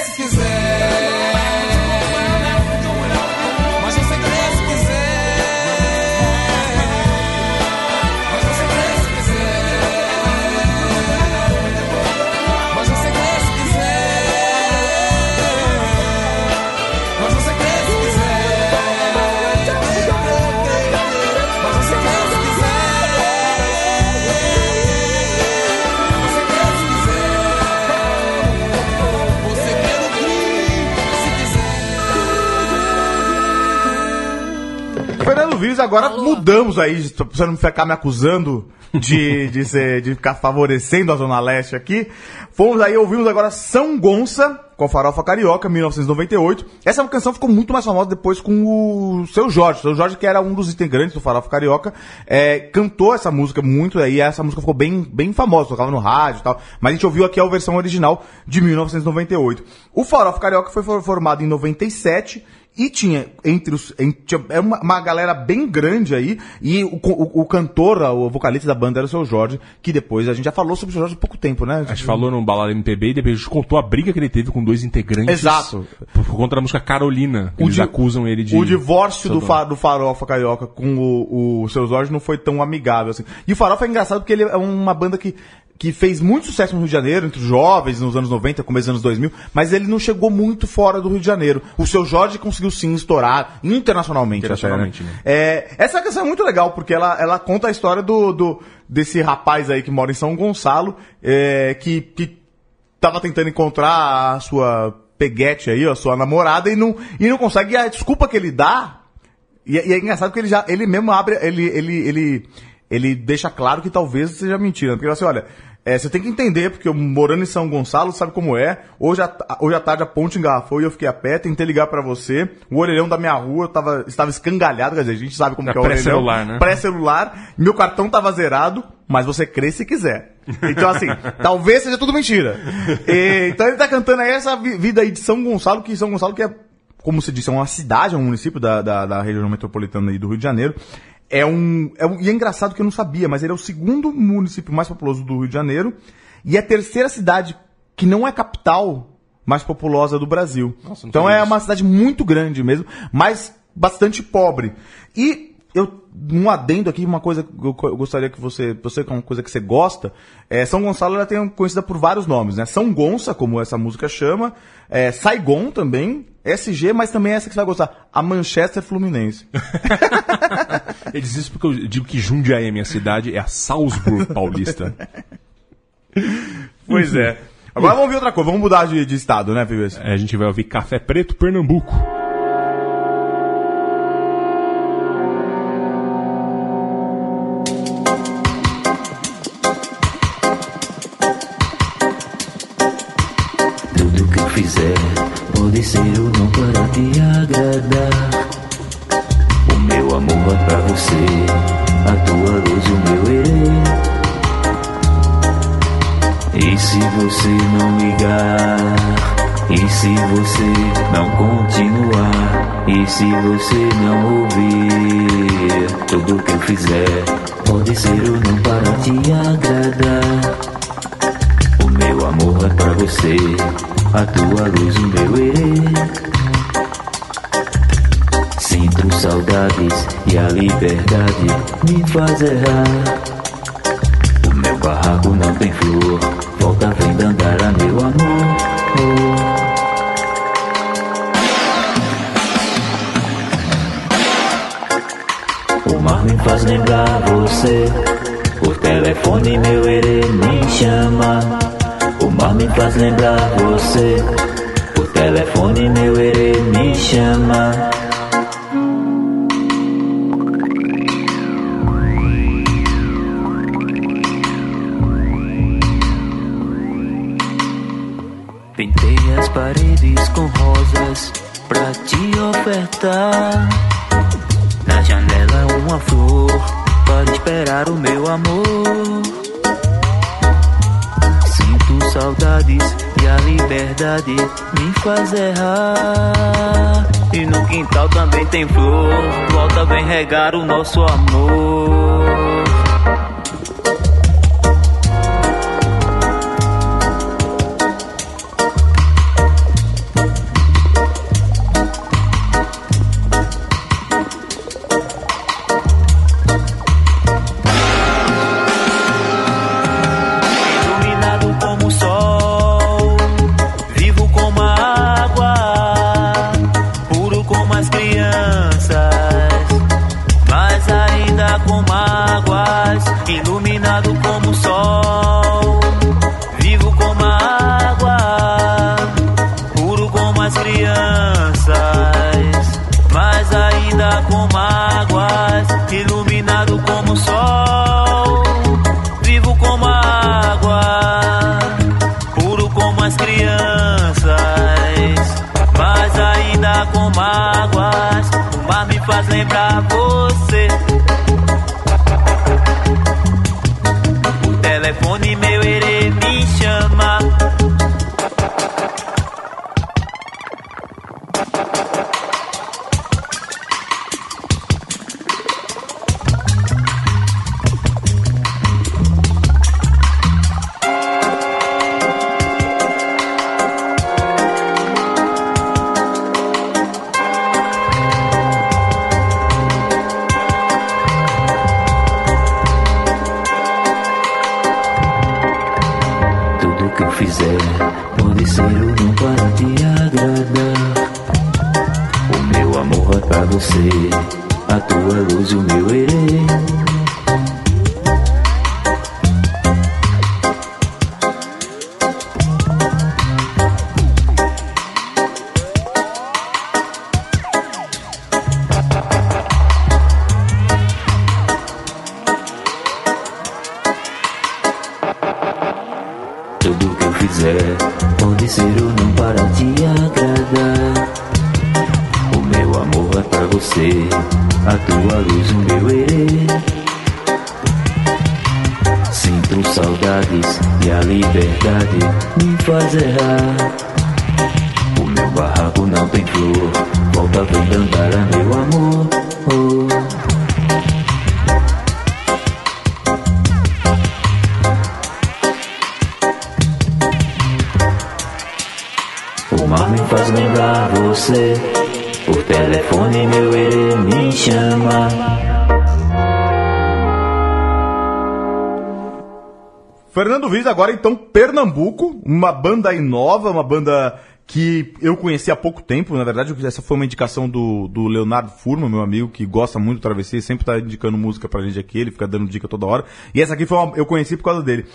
agora mudamos aí, pra você não ficar me acusando de, de, ser, de ficar favorecendo a Zona Leste aqui. Fomos aí, ouvimos agora São Gonça, com a Farofa Carioca, 1998. Essa canção ficou muito mais famosa depois com o Seu Jorge. Seu Jorge, que era um dos integrantes do Farofa Carioca, é, cantou essa música muito, aí essa música ficou bem, bem famosa, tocava no rádio e tal. Mas a gente ouviu aqui a versão original de 1998. O Farofa Carioca foi for- formado em 97 e tinha entre os. tinha- é uma, uma galera bem grande aí. E o, o, o cantor, o vocalista da banda era o seu Jorge, que depois a gente já falou sobre o seu Jorge há pouco tempo, né? A gente falou no Balada MPB e depois a gente contou a briga que ele teve com dois integrantes. Exato. Por, por conta da música Carolina. eles di- acusam ele de. O divórcio do, fa, do Farofa Carioca com o, o Seu Jorge não foi tão amigável assim. E o Farofa é engraçado porque ele é uma banda que, que fez muito sucesso no Rio de Janeiro, entre os jovens, nos anos 90, começo dos anos 2000, mas ele não chegou muito fora do Rio de Janeiro. O Seu Jorge conseguiu sim estourar internacionalmente. Internacionalmente, até, né? né? É, essa canção é muito legal, porque ela, ela conta a história do, do, desse rapaz aí que mora em São Gonçalo, é, que, que tava tentando encontrar a sua peguete aí, a sua namorada, e não, e não consegue. E a desculpa que ele dá. E, é- e é engraçado que ele já. Ele mesmo abre. Ele, ele, ele, ele deixa claro que talvez seja mentira. Porque ele fala assim, olha. é, você tem que entender, porque eu morando em São Gonçalo, sabe como é. Hoje, à- hoje à tarde a ponte engarrafou e eu fiquei a pé, tentei ligar pra você. O orelhão da minha rua tava, estava escangalhado, quer dizer, a gente sabe como É que é o orelhão. pré-celular, né? Pré-celular. Meu cartão tava zerado, mas você crê se quiser. Então, assim, talvez seja tudo mentira. E, então ele tá cantando aí essa vi- vida aí de São Gonçalo, que São Gonçalo que é, como se disse, é uma cidade, é um município da, da, da região metropolitana aí do Rio de Janeiro. É um, é um. E é engraçado que eu não sabia, mas ele é o segundo município mais populoso do Rio de Janeiro. E é a terceira cidade que não é capital mais populosa do Brasil. Nossa, então é disso. uma cidade muito grande mesmo, mas bastante pobre. E eu um adendo aqui uma coisa que eu gostaria que você, você que é uma coisa que você gosta, é, São Gonçalo ela tem conhecida por vários nomes, né? São Gonça, como essa música chama, é, Saigon também, SG, mas também essa que você vai gostar, a Manchester Fluminense. Eles dizem porque eu digo que Jundiaí é minha cidade, é a Salzburg paulista. Pois é. Agora vamos ver outra coisa, vamos mudar de, de estado, né, Pibes? É, a gente vai ouvir Café Preto, Pernambuco. Ser ou não para te agradar. O meu amor é pra você, a tua luz, o meu erê. E se você não ligar? E se você não continuar? E se você não ouvir? Tudo que eu fizer pode ser ou não para te agradar. O meu amor é pra você, a tua luz, o meu erê. Sinto saudades e a liberdade me faz errar. O meu barraco não tem flor, volta vem dandara, meu amor. O mar me faz lembrar você. Por telefone meu erê me chama. O mar me faz lembrar você. Por telefone meu erê me chama. Pintei as paredes com rosas pra te ofertar. Na janela uma flor para esperar o meu amor. Saudades e a liberdade me faz errar. E no quintal também tem flor, volta vem regar o nosso amor. Lembrar você. Me Agora então Pernambuco, uma banda aí nova, uma banda que eu conheci há pouco tempo, na verdade essa foi uma indicação do, do Leonardo Furman, meu amigo, que gosta muito do Travessia, sempre tá indicando música pra gente aqui, ele fica dando dica toda hora, e essa aqui foi uma, eu conheci por causa dele.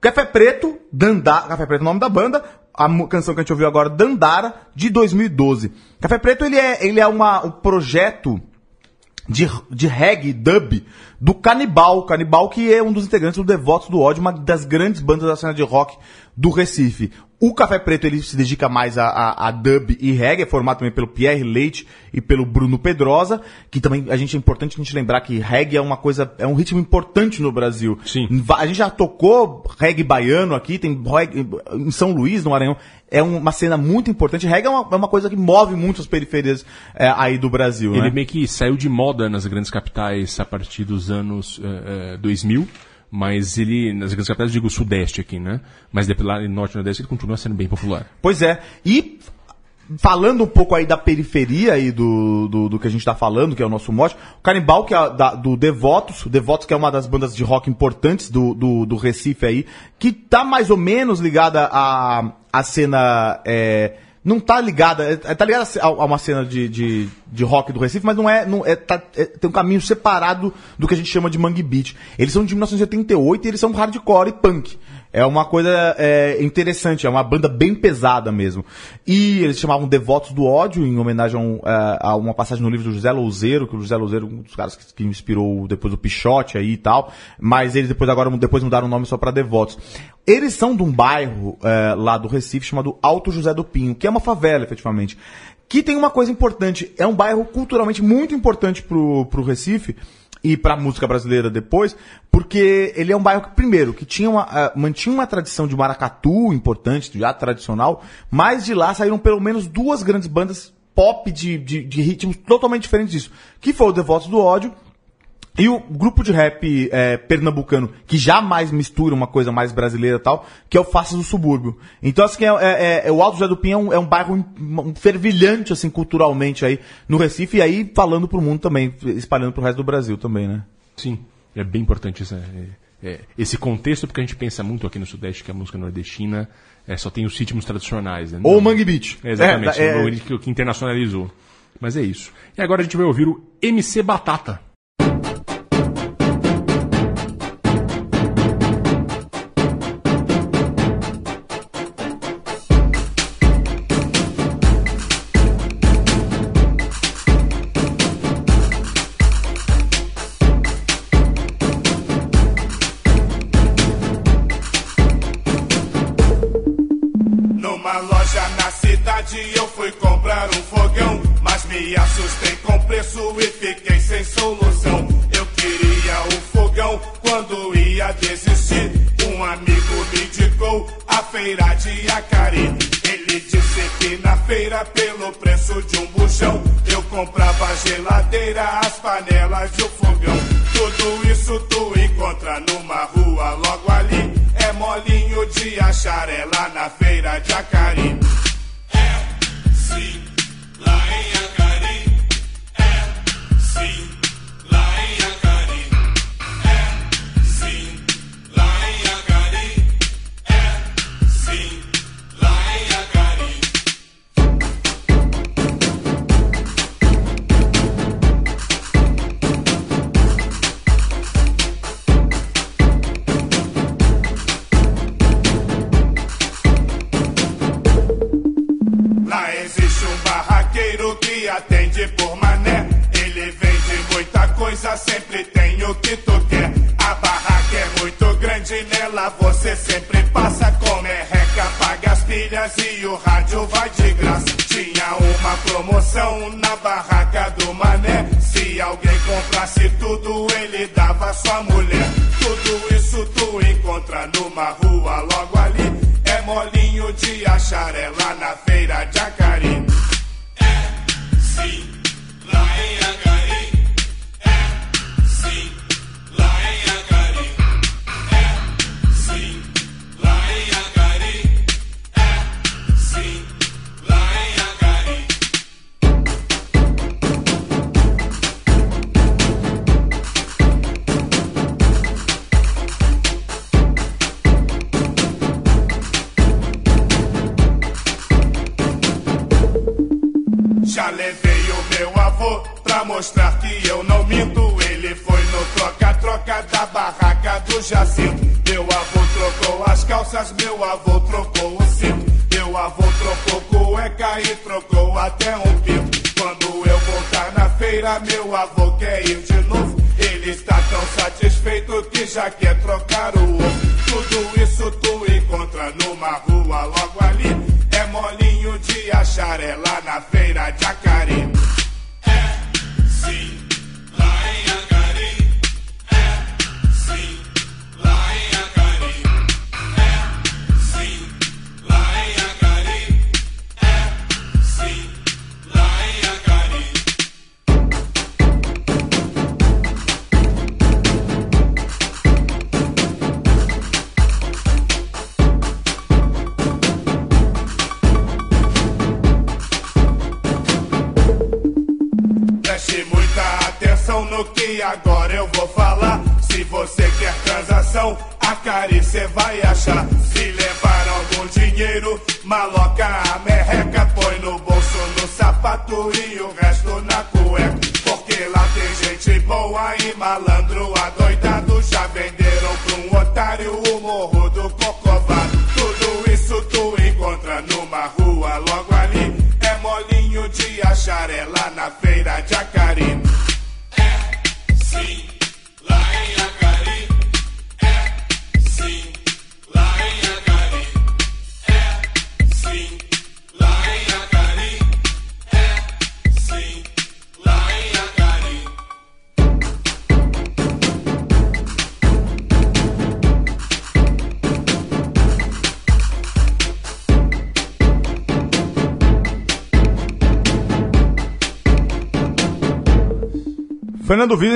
Café Preto, Dandara, Café Preto é o nome da banda, a canção que a gente ouviu agora, Dandara, de 2012. Café Preto, ele é, ele é uma, um projeto de, de reggae, dub, do Canibal. Canibal que é um dos integrantes do Devotos do Ódio, uma das grandes bandas da cena de rock do Recife. O Café Preto ele se dedica mais a, a, a dub e reggae, é formado também pelo Pierre Leite e pelo Bruno Pedrosa, que também a gente é importante a gente lembrar que reggae é uma coisa, é um ritmo importante no Brasil. Sim. A gente já tocou reggae baiano aqui, tem reggae em São Luís, no Maranhão. É um- uma cena muito importante. Reggae é uma, é uma coisa que move muito as periferias é, aí do Brasil, Ele né? meio que saiu de moda nas grandes capitais a partir dos anos eh, eh, 2000, mas ele, nas grandes capitais, eu digo sudeste aqui, né? Mas lá no norte e nordeste ele continua sendo bem popular. Pois é. E falando um pouco aí da periferia aí do, do, do que a gente tá falando, que é o nosso mote, o Canibal, que é da- do Devotos, o Devotos que é uma das bandas de rock importantes do, do, do Recife aí, que tá mais ou menos ligada à, à cena. é, não tá ligada, é, tá ligada a uma cena de, de, de rock do Recife, mas não é, não é, tá- é- tem um caminho separado do que a gente chama de Mangue Beat. Eles são de 1988 e eles são hardcore e punk. É uma coisa é, interessante, é uma banda bem pesada mesmo. E eles chamavam Devotos do Ódio, em homenagem a, um, é, a uma passagem no livro do José Louzeiro, que o José Louzeiro é um dos caras que, que inspirou depois o Pichote aí e tal. Mas eles depois agora depois mudaram o nome só pra Devotos. Eles são de um bairro é, lá do Recife chamado Alto José do Pinho, que é uma favela, efetivamente. Que tem uma coisa importante, é um bairro culturalmente muito importante pro, pro Recife, e para música brasileira depois, porque ele é um bairro que, primeiro, que tinha uma, ah, mantinha uma tradição de maracatu importante, já tradicional, mas de lá saíram pelo menos duas grandes bandas pop de, de, de ritmos totalmente diferentes disso, que foi o Devotos do Ódio e o grupo de rap é, pernambucano, que jamais mistura uma coisa mais brasileira e tal, que é o Faces do Subúrbio. Então, assim, é, é- é- o Alto José do Pinho é um, é um bairro um- fervilhante, assim, culturalmente aí no Recife, e aí falando pro mundo também, espalhando pro resto do Brasil também, né? Sim, é bem importante é, é, esse contexto, porque a gente pensa muito aqui no Sudeste que a música nordestina é, só tem os ritmos tradicionais. Né? Ou Não- o Mangue Beat. É, exatamente, É, é- o que internacionalizou. Mas é isso. E agora a gente vai ouvir o MC Batata.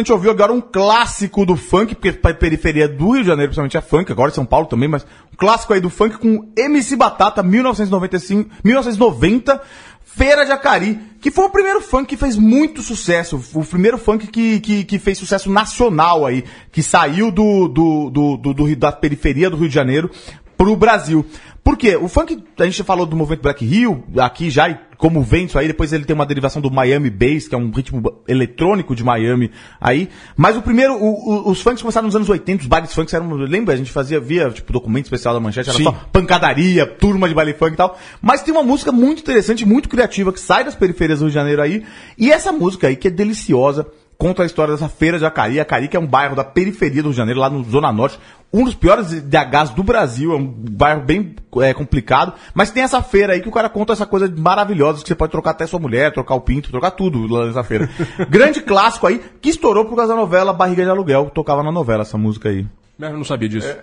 Gente ouviu agora um clássico do funk, porque pra periferia do Rio de Janeiro, principalmente é funk, agora São Paulo também, mas um clássico aí do funk com MC Batata, 1995, 1990, Feira de Acari, que foi o primeiro funk que fez muito sucesso, o primeiro funk que, que, que fez sucesso nacional aí, que saiu do, do, do, do, do da periferia do Rio de Janeiro pro Brasil. Por quê? O funk, a gente falou do movimento Black Hill, aqui já, e como vem isso aí, depois ele tem uma derivação do Miami Bass, que é um ritmo eletrônico de Miami aí. Mas o primeiro, o- o- os funks começaram nos anos 80, os bailes funks eram, lembra? A gente fazia, via, tipo, documento especial da manchete, era Sim. só pancadaria, turma de baile funk e tal. Mas tem uma música muito interessante, muito criativa, que sai das periferias do Rio de Janeiro aí. E essa música aí, que é deliciosa, conta a história dessa feira de Acari. Acari, que é um bairro da periferia do Rio de Janeiro, lá no Zona Norte. Um dos piores DHs do Brasil, é um bairro bem é, complicado. Mas tem essa feira aí que o cara conta essa coisa maravilhosa, que você pode trocar até sua mulher, trocar o pinto, trocar tudo lá nessa feira. Grande clássico aí, que estourou por causa da novela Barriga de Aluguel. Tocava na novela essa música aí. Eu não sabia disso.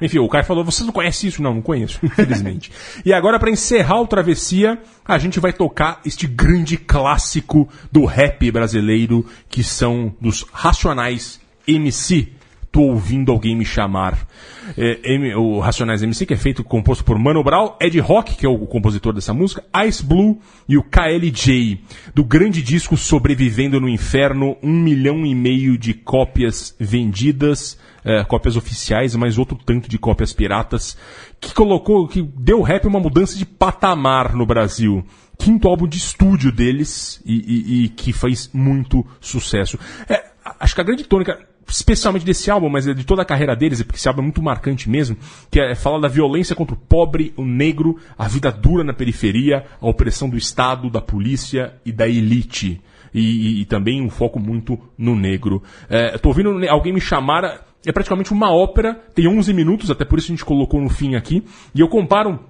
Enfim, o cara falou, você não conhece isso? Não, não conheço, infelizmente. e agora, pra encerrar o Travessia, a gente vai tocar este grande clássico do rap brasileiro, que são dos Racionais MC. Tô ouvindo alguém me chamar. É, M- o Racionais MC, que é feito, composto por Mano Brown, Ed Rock, que é o compositor dessa música, Ice Blue e o KLJ, do grande disco Sobrevivendo no Inferno, um milhão e meio de cópias vendidas, é, cópias oficiais, mas outro tanto de cópias piratas, que colocou, que deu rap uma mudança de patamar no Brasil. Quinto álbum de estúdio deles e, e- e que fez muito sucesso. É, acho que a grande tônica, especialmente desse álbum, mas de toda a carreira deles, porque esse álbum é muito marcante mesmo, que é falar da violência contra o pobre, o negro, a vida dura na periferia, a opressão do Estado, da polícia e da elite. E, e- e também um foco muito no negro. É, tô ouvindo alguém me chamar, é praticamente uma ópera, tem 11 minutos, até por isso a gente colocou no fim aqui, e eu comparo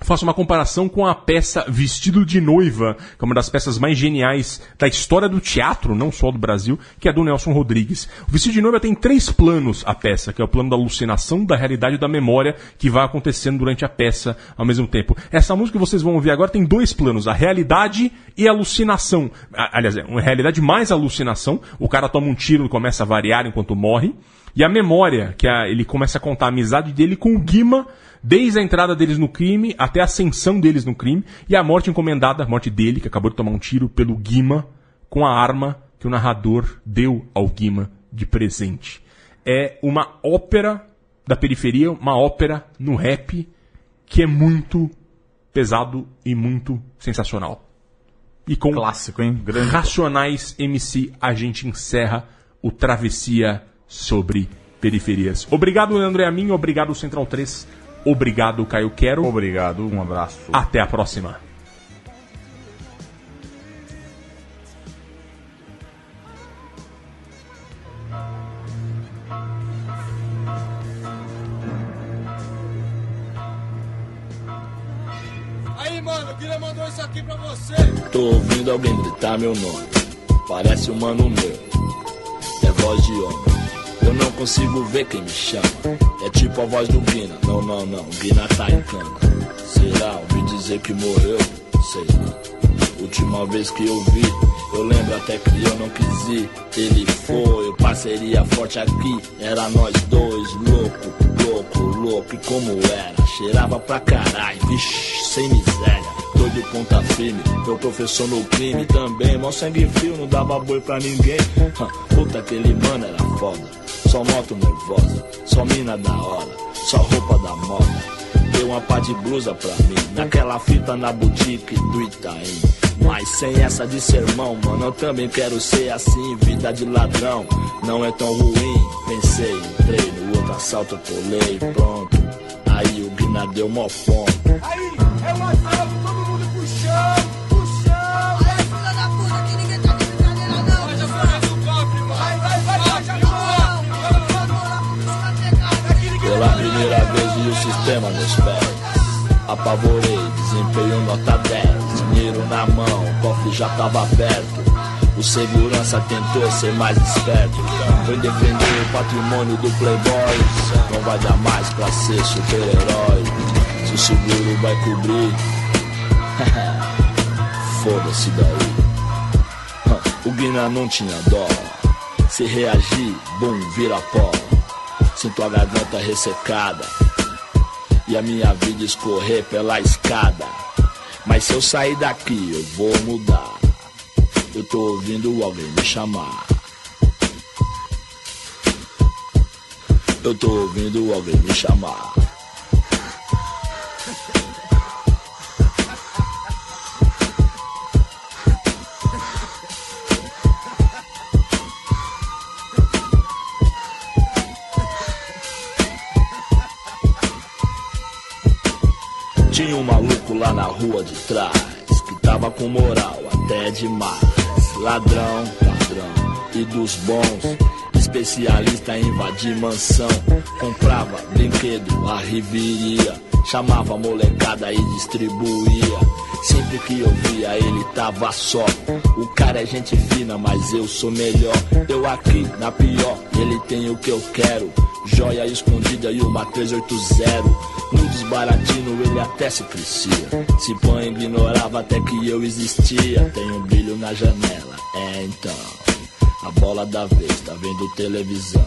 faço uma comparação com a peça Vestido de Noiva, que é uma das peças mais geniais da história do teatro, não só do Brasil, que é do Nelson Rodrigues. O Vestido de Noiva tem três planos, a peça, que é o plano da alucinação, da realidade e da memória, que vai acontecendo durante a peça ao mesmo tempo. Essa música que vocês vão ouvir agora tem dois planos, a realidade e a alucinação. Aliás, é uma realidade mais alucinação, o cara toma um tiro e começa a variar enquanto morre, e a memória, que a- ele começa a contar a amizade dele com o Guima, desde a entrada deles no crime até a ascensão deles no crime, e a morte encomendada, a morte dele, que acabou de tomar um tiro pelo Guima, com a arma que o narrador deu ao Guima de presente. É uma ópera da periferia, uma ópera no rap, que é muito pesado e muito sensacional. E com Clássico, hein? Grande. Racionais MC, a gente encerra o Travessia sobre Periferias. Obrigado, André Amin, obrigado, Central 3. Obrigado, Caio Quero. Obrigado, um abraço. Até a próxima. Aí, mano, o Guilherme mandou isso aqui pra você. Tô ouvindo alguém gritar meu nome. Parece um mano meu. É voz de homem. Consigo ver quem me chama. É tipo a voz do Guina. Não, não, não. Guina tá em cana. Será? Ouvi dizer que morreu? Sei lá. Última vez que eu vi, eu lembro até que eu não quis ir. Ele foi, parceria forte aqui. Era nós dois, louco, louco, louco. E como era? Cheirava pra caralho, vixi, sem miséria. Doido ponta firme, meu professor no crime também. Mó sangue frio, não dava boi pra ninguém. Puta, aquele mano era foda. Só moto nervosa, só mina da hora, só roupa da moda. Deu uma pá de blusa pra mim, naquela fita na boutique do Itaim. Mas sem essa de sermão, mano, eu também quero ser assim, vida de ladrão. Não é tão ruim, pensei, entrei no outro assalto, pulei, pronto. Aí o Guina deu mó fome. Aí, é o sistema nos pés. Apavorei, desempenho nota 10. Dinheiro na mão, o cofre já tava aberto. O segurança tentou ser mais esperto. Foi defender o patrimônio do Playboy. Não vai dar mais pra ser super-herói. Se o seguro vai cobrir, foda-se daí. O Guina não tinha dó. Se reagir, bum, vira pó. Sinto a garganta ressecada e a minha vida escorrer pela escada. Mas se eu sair daqui, eu vou mudar. Eu tô ouvindo alguém me chamar. Eu tô ouvindo alguém me chamar. Rua de trás que tava com moral até demais. Ladrão, padrão e dos bons. Especialista em invadir mansão. Comprava brinquedo, a. Chamava molecada e distribuía. Sempre que eu via ele tava só. O cara é gente fina, mas eu sou melhor. Eu aqui na pior, ele tem o que eu quero. Joia escondida e uma 380. Nudes baratinho, ele até se crescia. Se pã ignorava até que eu existia. Tem um brilho na janela, é então. A bola da vez, tá vendo televisão.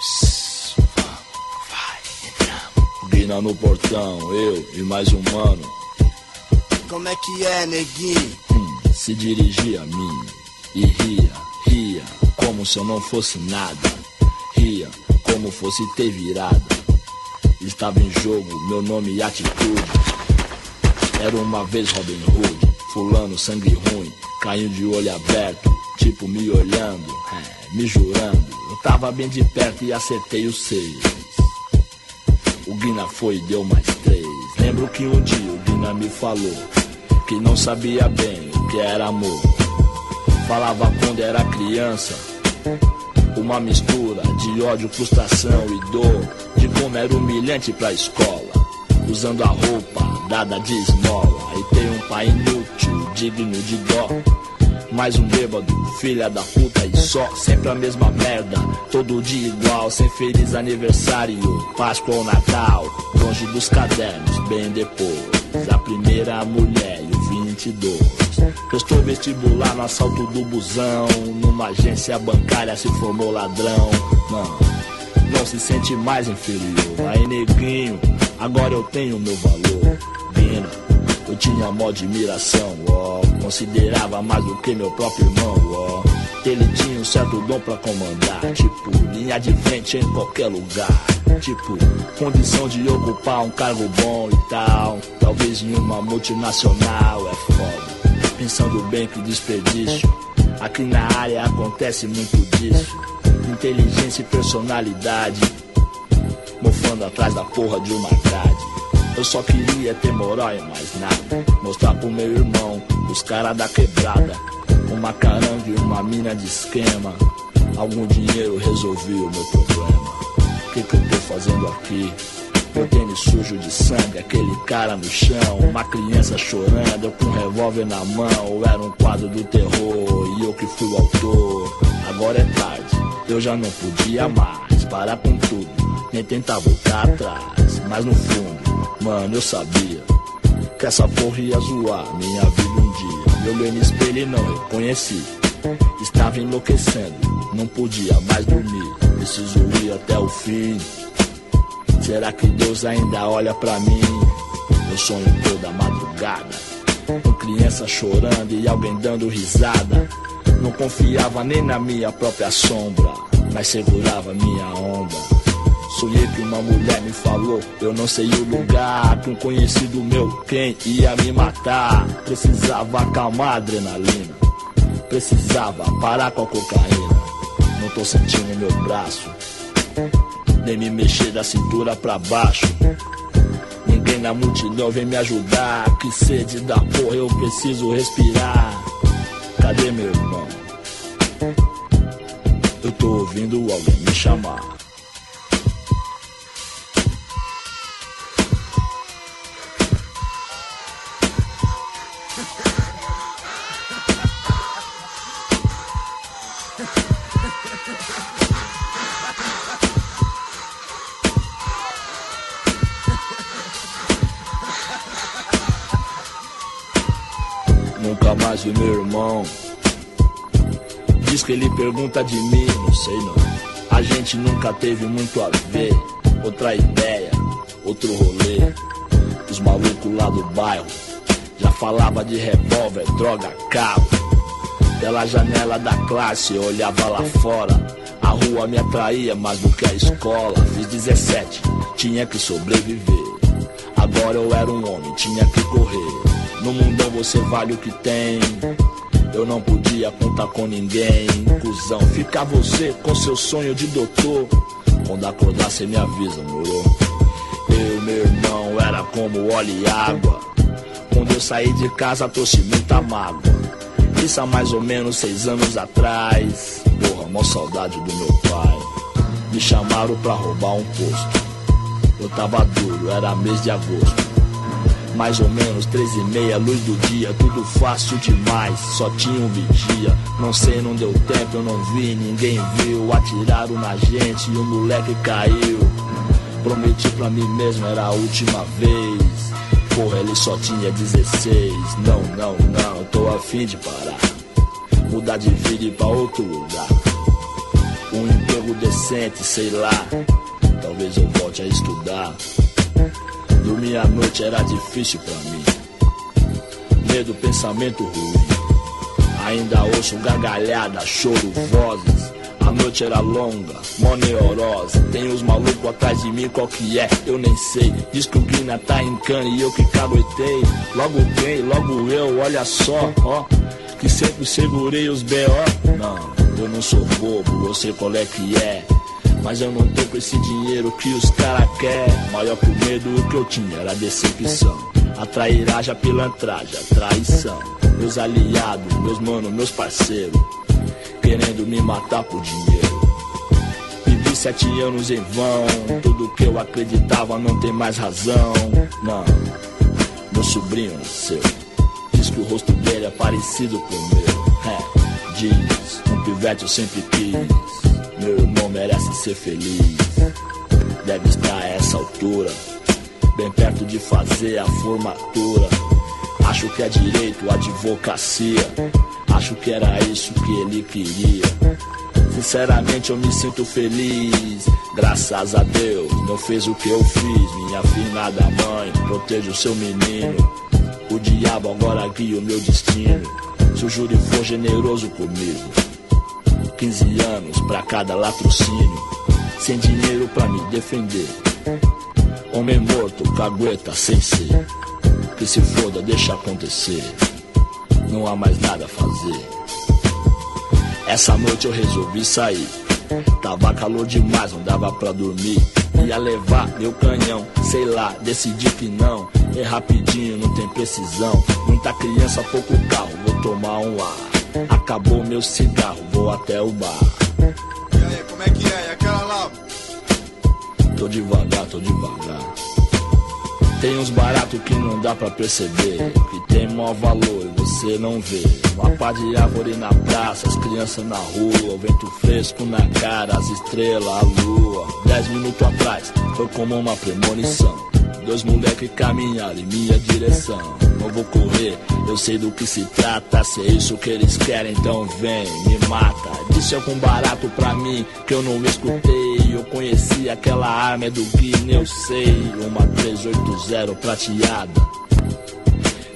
Psss, vamos, vai. Guina no portão, eu e mais um mano. Como é que é, neguinho? Hum, se dirigia a mim e ria, ria, como se eu não fosse nada. Ria, como fosse ter virado. Estava em jogo meu nome e atitude. Era uma vez Robin Hood, fulano sangue ruim, caiu de olho aberto, tipo me olhando, é, me jurando. Eu tava bem de perto e acertei os seis. O Guina foi e deu mais três. Lembro que um dia o Guina me falou que não sabia bem o que era amor. Falava quando era criança, uma mistura de ódio, frustração e dor. De como era humilhante pra escola, usando a roupa dada de esmola. E tem um pai inútil, digno de dó. Mais um bêbado, filha da puta e só, sempre a mesma merda, todo dia igual, sem feliz aniversário, Páscoa ou Natal, longe dos cadernos, bem depois, a primeira mulher e o 22. Prestou vestibular no assalto do busão, numa agência bancária se formou ladrão, não, não se sente mais inferior, aí neguinho, agora eu tenho meu valor, Vina, eu tinha mó admiração, ó. Considerava mais do que meu próprio irmão, ó. Ele tinha um certo dom pra comandar, tipo, linha de frente em qualquer lugar. Tipo, condição de ocupar um cargo bom e tal. Talvez em uma multinacional, é foda. Pensando bem que desperdício. Aqui na área acontece muito disso. Inteligência e personalidade. Mofando atrás da porra de uma grade. Eu só queria ter moral e mais nada. Mostrar pro meu irmão, os caras da quebrada. Uma caranga e uma mina de esquema. Algum dinheiro resolvia o meu problema. O que, que eu tô fazendo aqui? Meu tênis sujo de sangue, aquele cara no chão, uma criança chorando, eu com um revólver na mão. Era um quadro do terror e eu que fui o autor. Agora é tarde, eu já não podia mais parar com tudo, nem tentar voltar atrás. Mas no fundo, mano, eu sabia que essa porra ia zoar minha vida um dia. Eu olhei no espelho e não reconheci. Estava enlouquecendo, não podia mais dormir. Preciso ir até o fim. Será que Deus ainda olha pra mim? Eu sonho toda madrugada, com criança chorando e alguém dando risada. Não confiava nem na minha própria sombra, mas segurava minha onda. Sonhei que uma mulher me falou, eu não sei o lugar, que um conhecido meu quem ia me matar. Precisava acalmar a adrenalina, precisava parar com a cocaína. Não tô sentindo meu braço, nem me mexer da cintura pra baixo. Ninguém na multidão vem me ajudar. Que sede da porra, eu preciso respirar. Cadê meu irmão? Eu tô ouvindo alguém me chamar. Nunca mais vi meu irmão. Diz que ele pergunta de mim, não sei não. A gente nunca teve muito a ver. Outra ideia, outro rolê. Os malucos lá do bairro já falava de revólver, droga, carro. Pela janela da classe eu olhava lá fora. A rua me atraía mais do que a escola. Fiz 17, tinha que sobreviver. Agora eu era um homem, tinha que correr. No mundão você vale o que tem. Eu não podia contar com ninguém. Cusão, fica você com seu sonho de doutor. Quando acordar, cê me avisa, moro? Eu meu irmão era como óleo e água. Quando eu saí de casa, trouxe muita mágoa. Isso há mais ou menos seis anos atrás. Porra, mó saudade do meu pai. Me chamaram pra roubar um posto. Eu tava duro, era mês de agosto. Mais ou menos três e meia, luz do dia, tudo fácil demais. Só tinha um vigia. Não sei, não deu tempo, eu não vi, ninguém viu. Atiraram na gente e o moleque caiu. Prometi pra mim mesmo, era a última vez. Porra, ele só tinha 16. Não, não, não, tô afim de parar. Mudar de vida e ir pra outro lugar. Um emprego decente, sei lá. Talvez eu volte a estudar. Dormir à noite era difícil pra mim. Medo, pensamento ruim. Ainda ouço gargalhada, choro, vozes. A noite era longa, mó neurose. Tem os malucos atrás de mim, qual que é? Eu nem sei. Diz que o Guina tá em cana e eu que caguetei. Logo quem? Logo eu, olha só, ó. Que sempre segurei os B.O. Não, eu não sou bobo, eu sei qual é que é. Mas eu não tô com esse dinheiro que os cara quer. Maior que o medo que eu tinha era decepção. A trairagem, a pilantragem, a traição. Meus aliados, meus manos, meus parceiros. Querendo me matar por dinheiro. Vivi sete anos em vão. Tudo que eu acreditava não tem mais razão. Não, meu sobrinho nasceu. Diz que o rosto dele é parecido com o meu. É, diz, um pivete eu sempre quis. Meu irmão merece ser feliz. Deve estar a essa altura, bem perto de fazer a formatura. Acho que é direito, advocacia. Acho que era isso que ele queria. Sinceramente eu me sinto feliz. Graças a Deus, não fez o que eu fiz. Minha finada mãe, proteja o seu menino. O diabo agora guia o meu destino. Se o júri for generoso comigo. 15 anos pra cada latrocínio. Sem dinheiro pra me defender. Homem morto, cagueta sem ser. Que se foda, deixa acontecer. Não há mais nada a fazer. Essa noite eu resolvi sair. Tava calor demais, não dava pra dormir. Ia levar meu canhão, sei lá, decidi que não. É rapidinho, não tem precisão. Muita criança, pouco carro, vou tomar um ar. Acabou meu cigarro, vou até o bar. E aí, como é que é? E aquela lá? Tô devagar, tô devagar. Tem uns baratos que não dá pra perceber. Que tem maior valor e você não vê. Uma pá de árvore na praça, as crianças na rua. O vento fresco na cara, as estrelas, a lua. Dez minutos atrás foi como uma premonição. Dois moleques caminharam em minha direção. Não vou correr, eu sei do que se trata. Se é isso que eles querem, então vem, me mata. Disse algum barato pra mim que eu não escutei. Eu conheci aquela arma é do Guiné, eu sei. Uma 380 prateada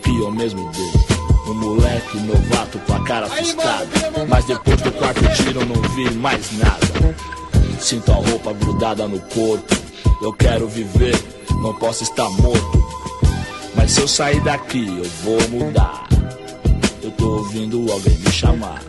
que eu mesmo dei. Um moleque novato com a cara assustada. Mas depois do quarto tiro eu não vi mais nada. Sinto a roupa grudada no corpo. Eu quero viver, não posso estar morto. Mas se eu sair daqui, eu vou mudar. Eu tô ouvindo alguém me chamar.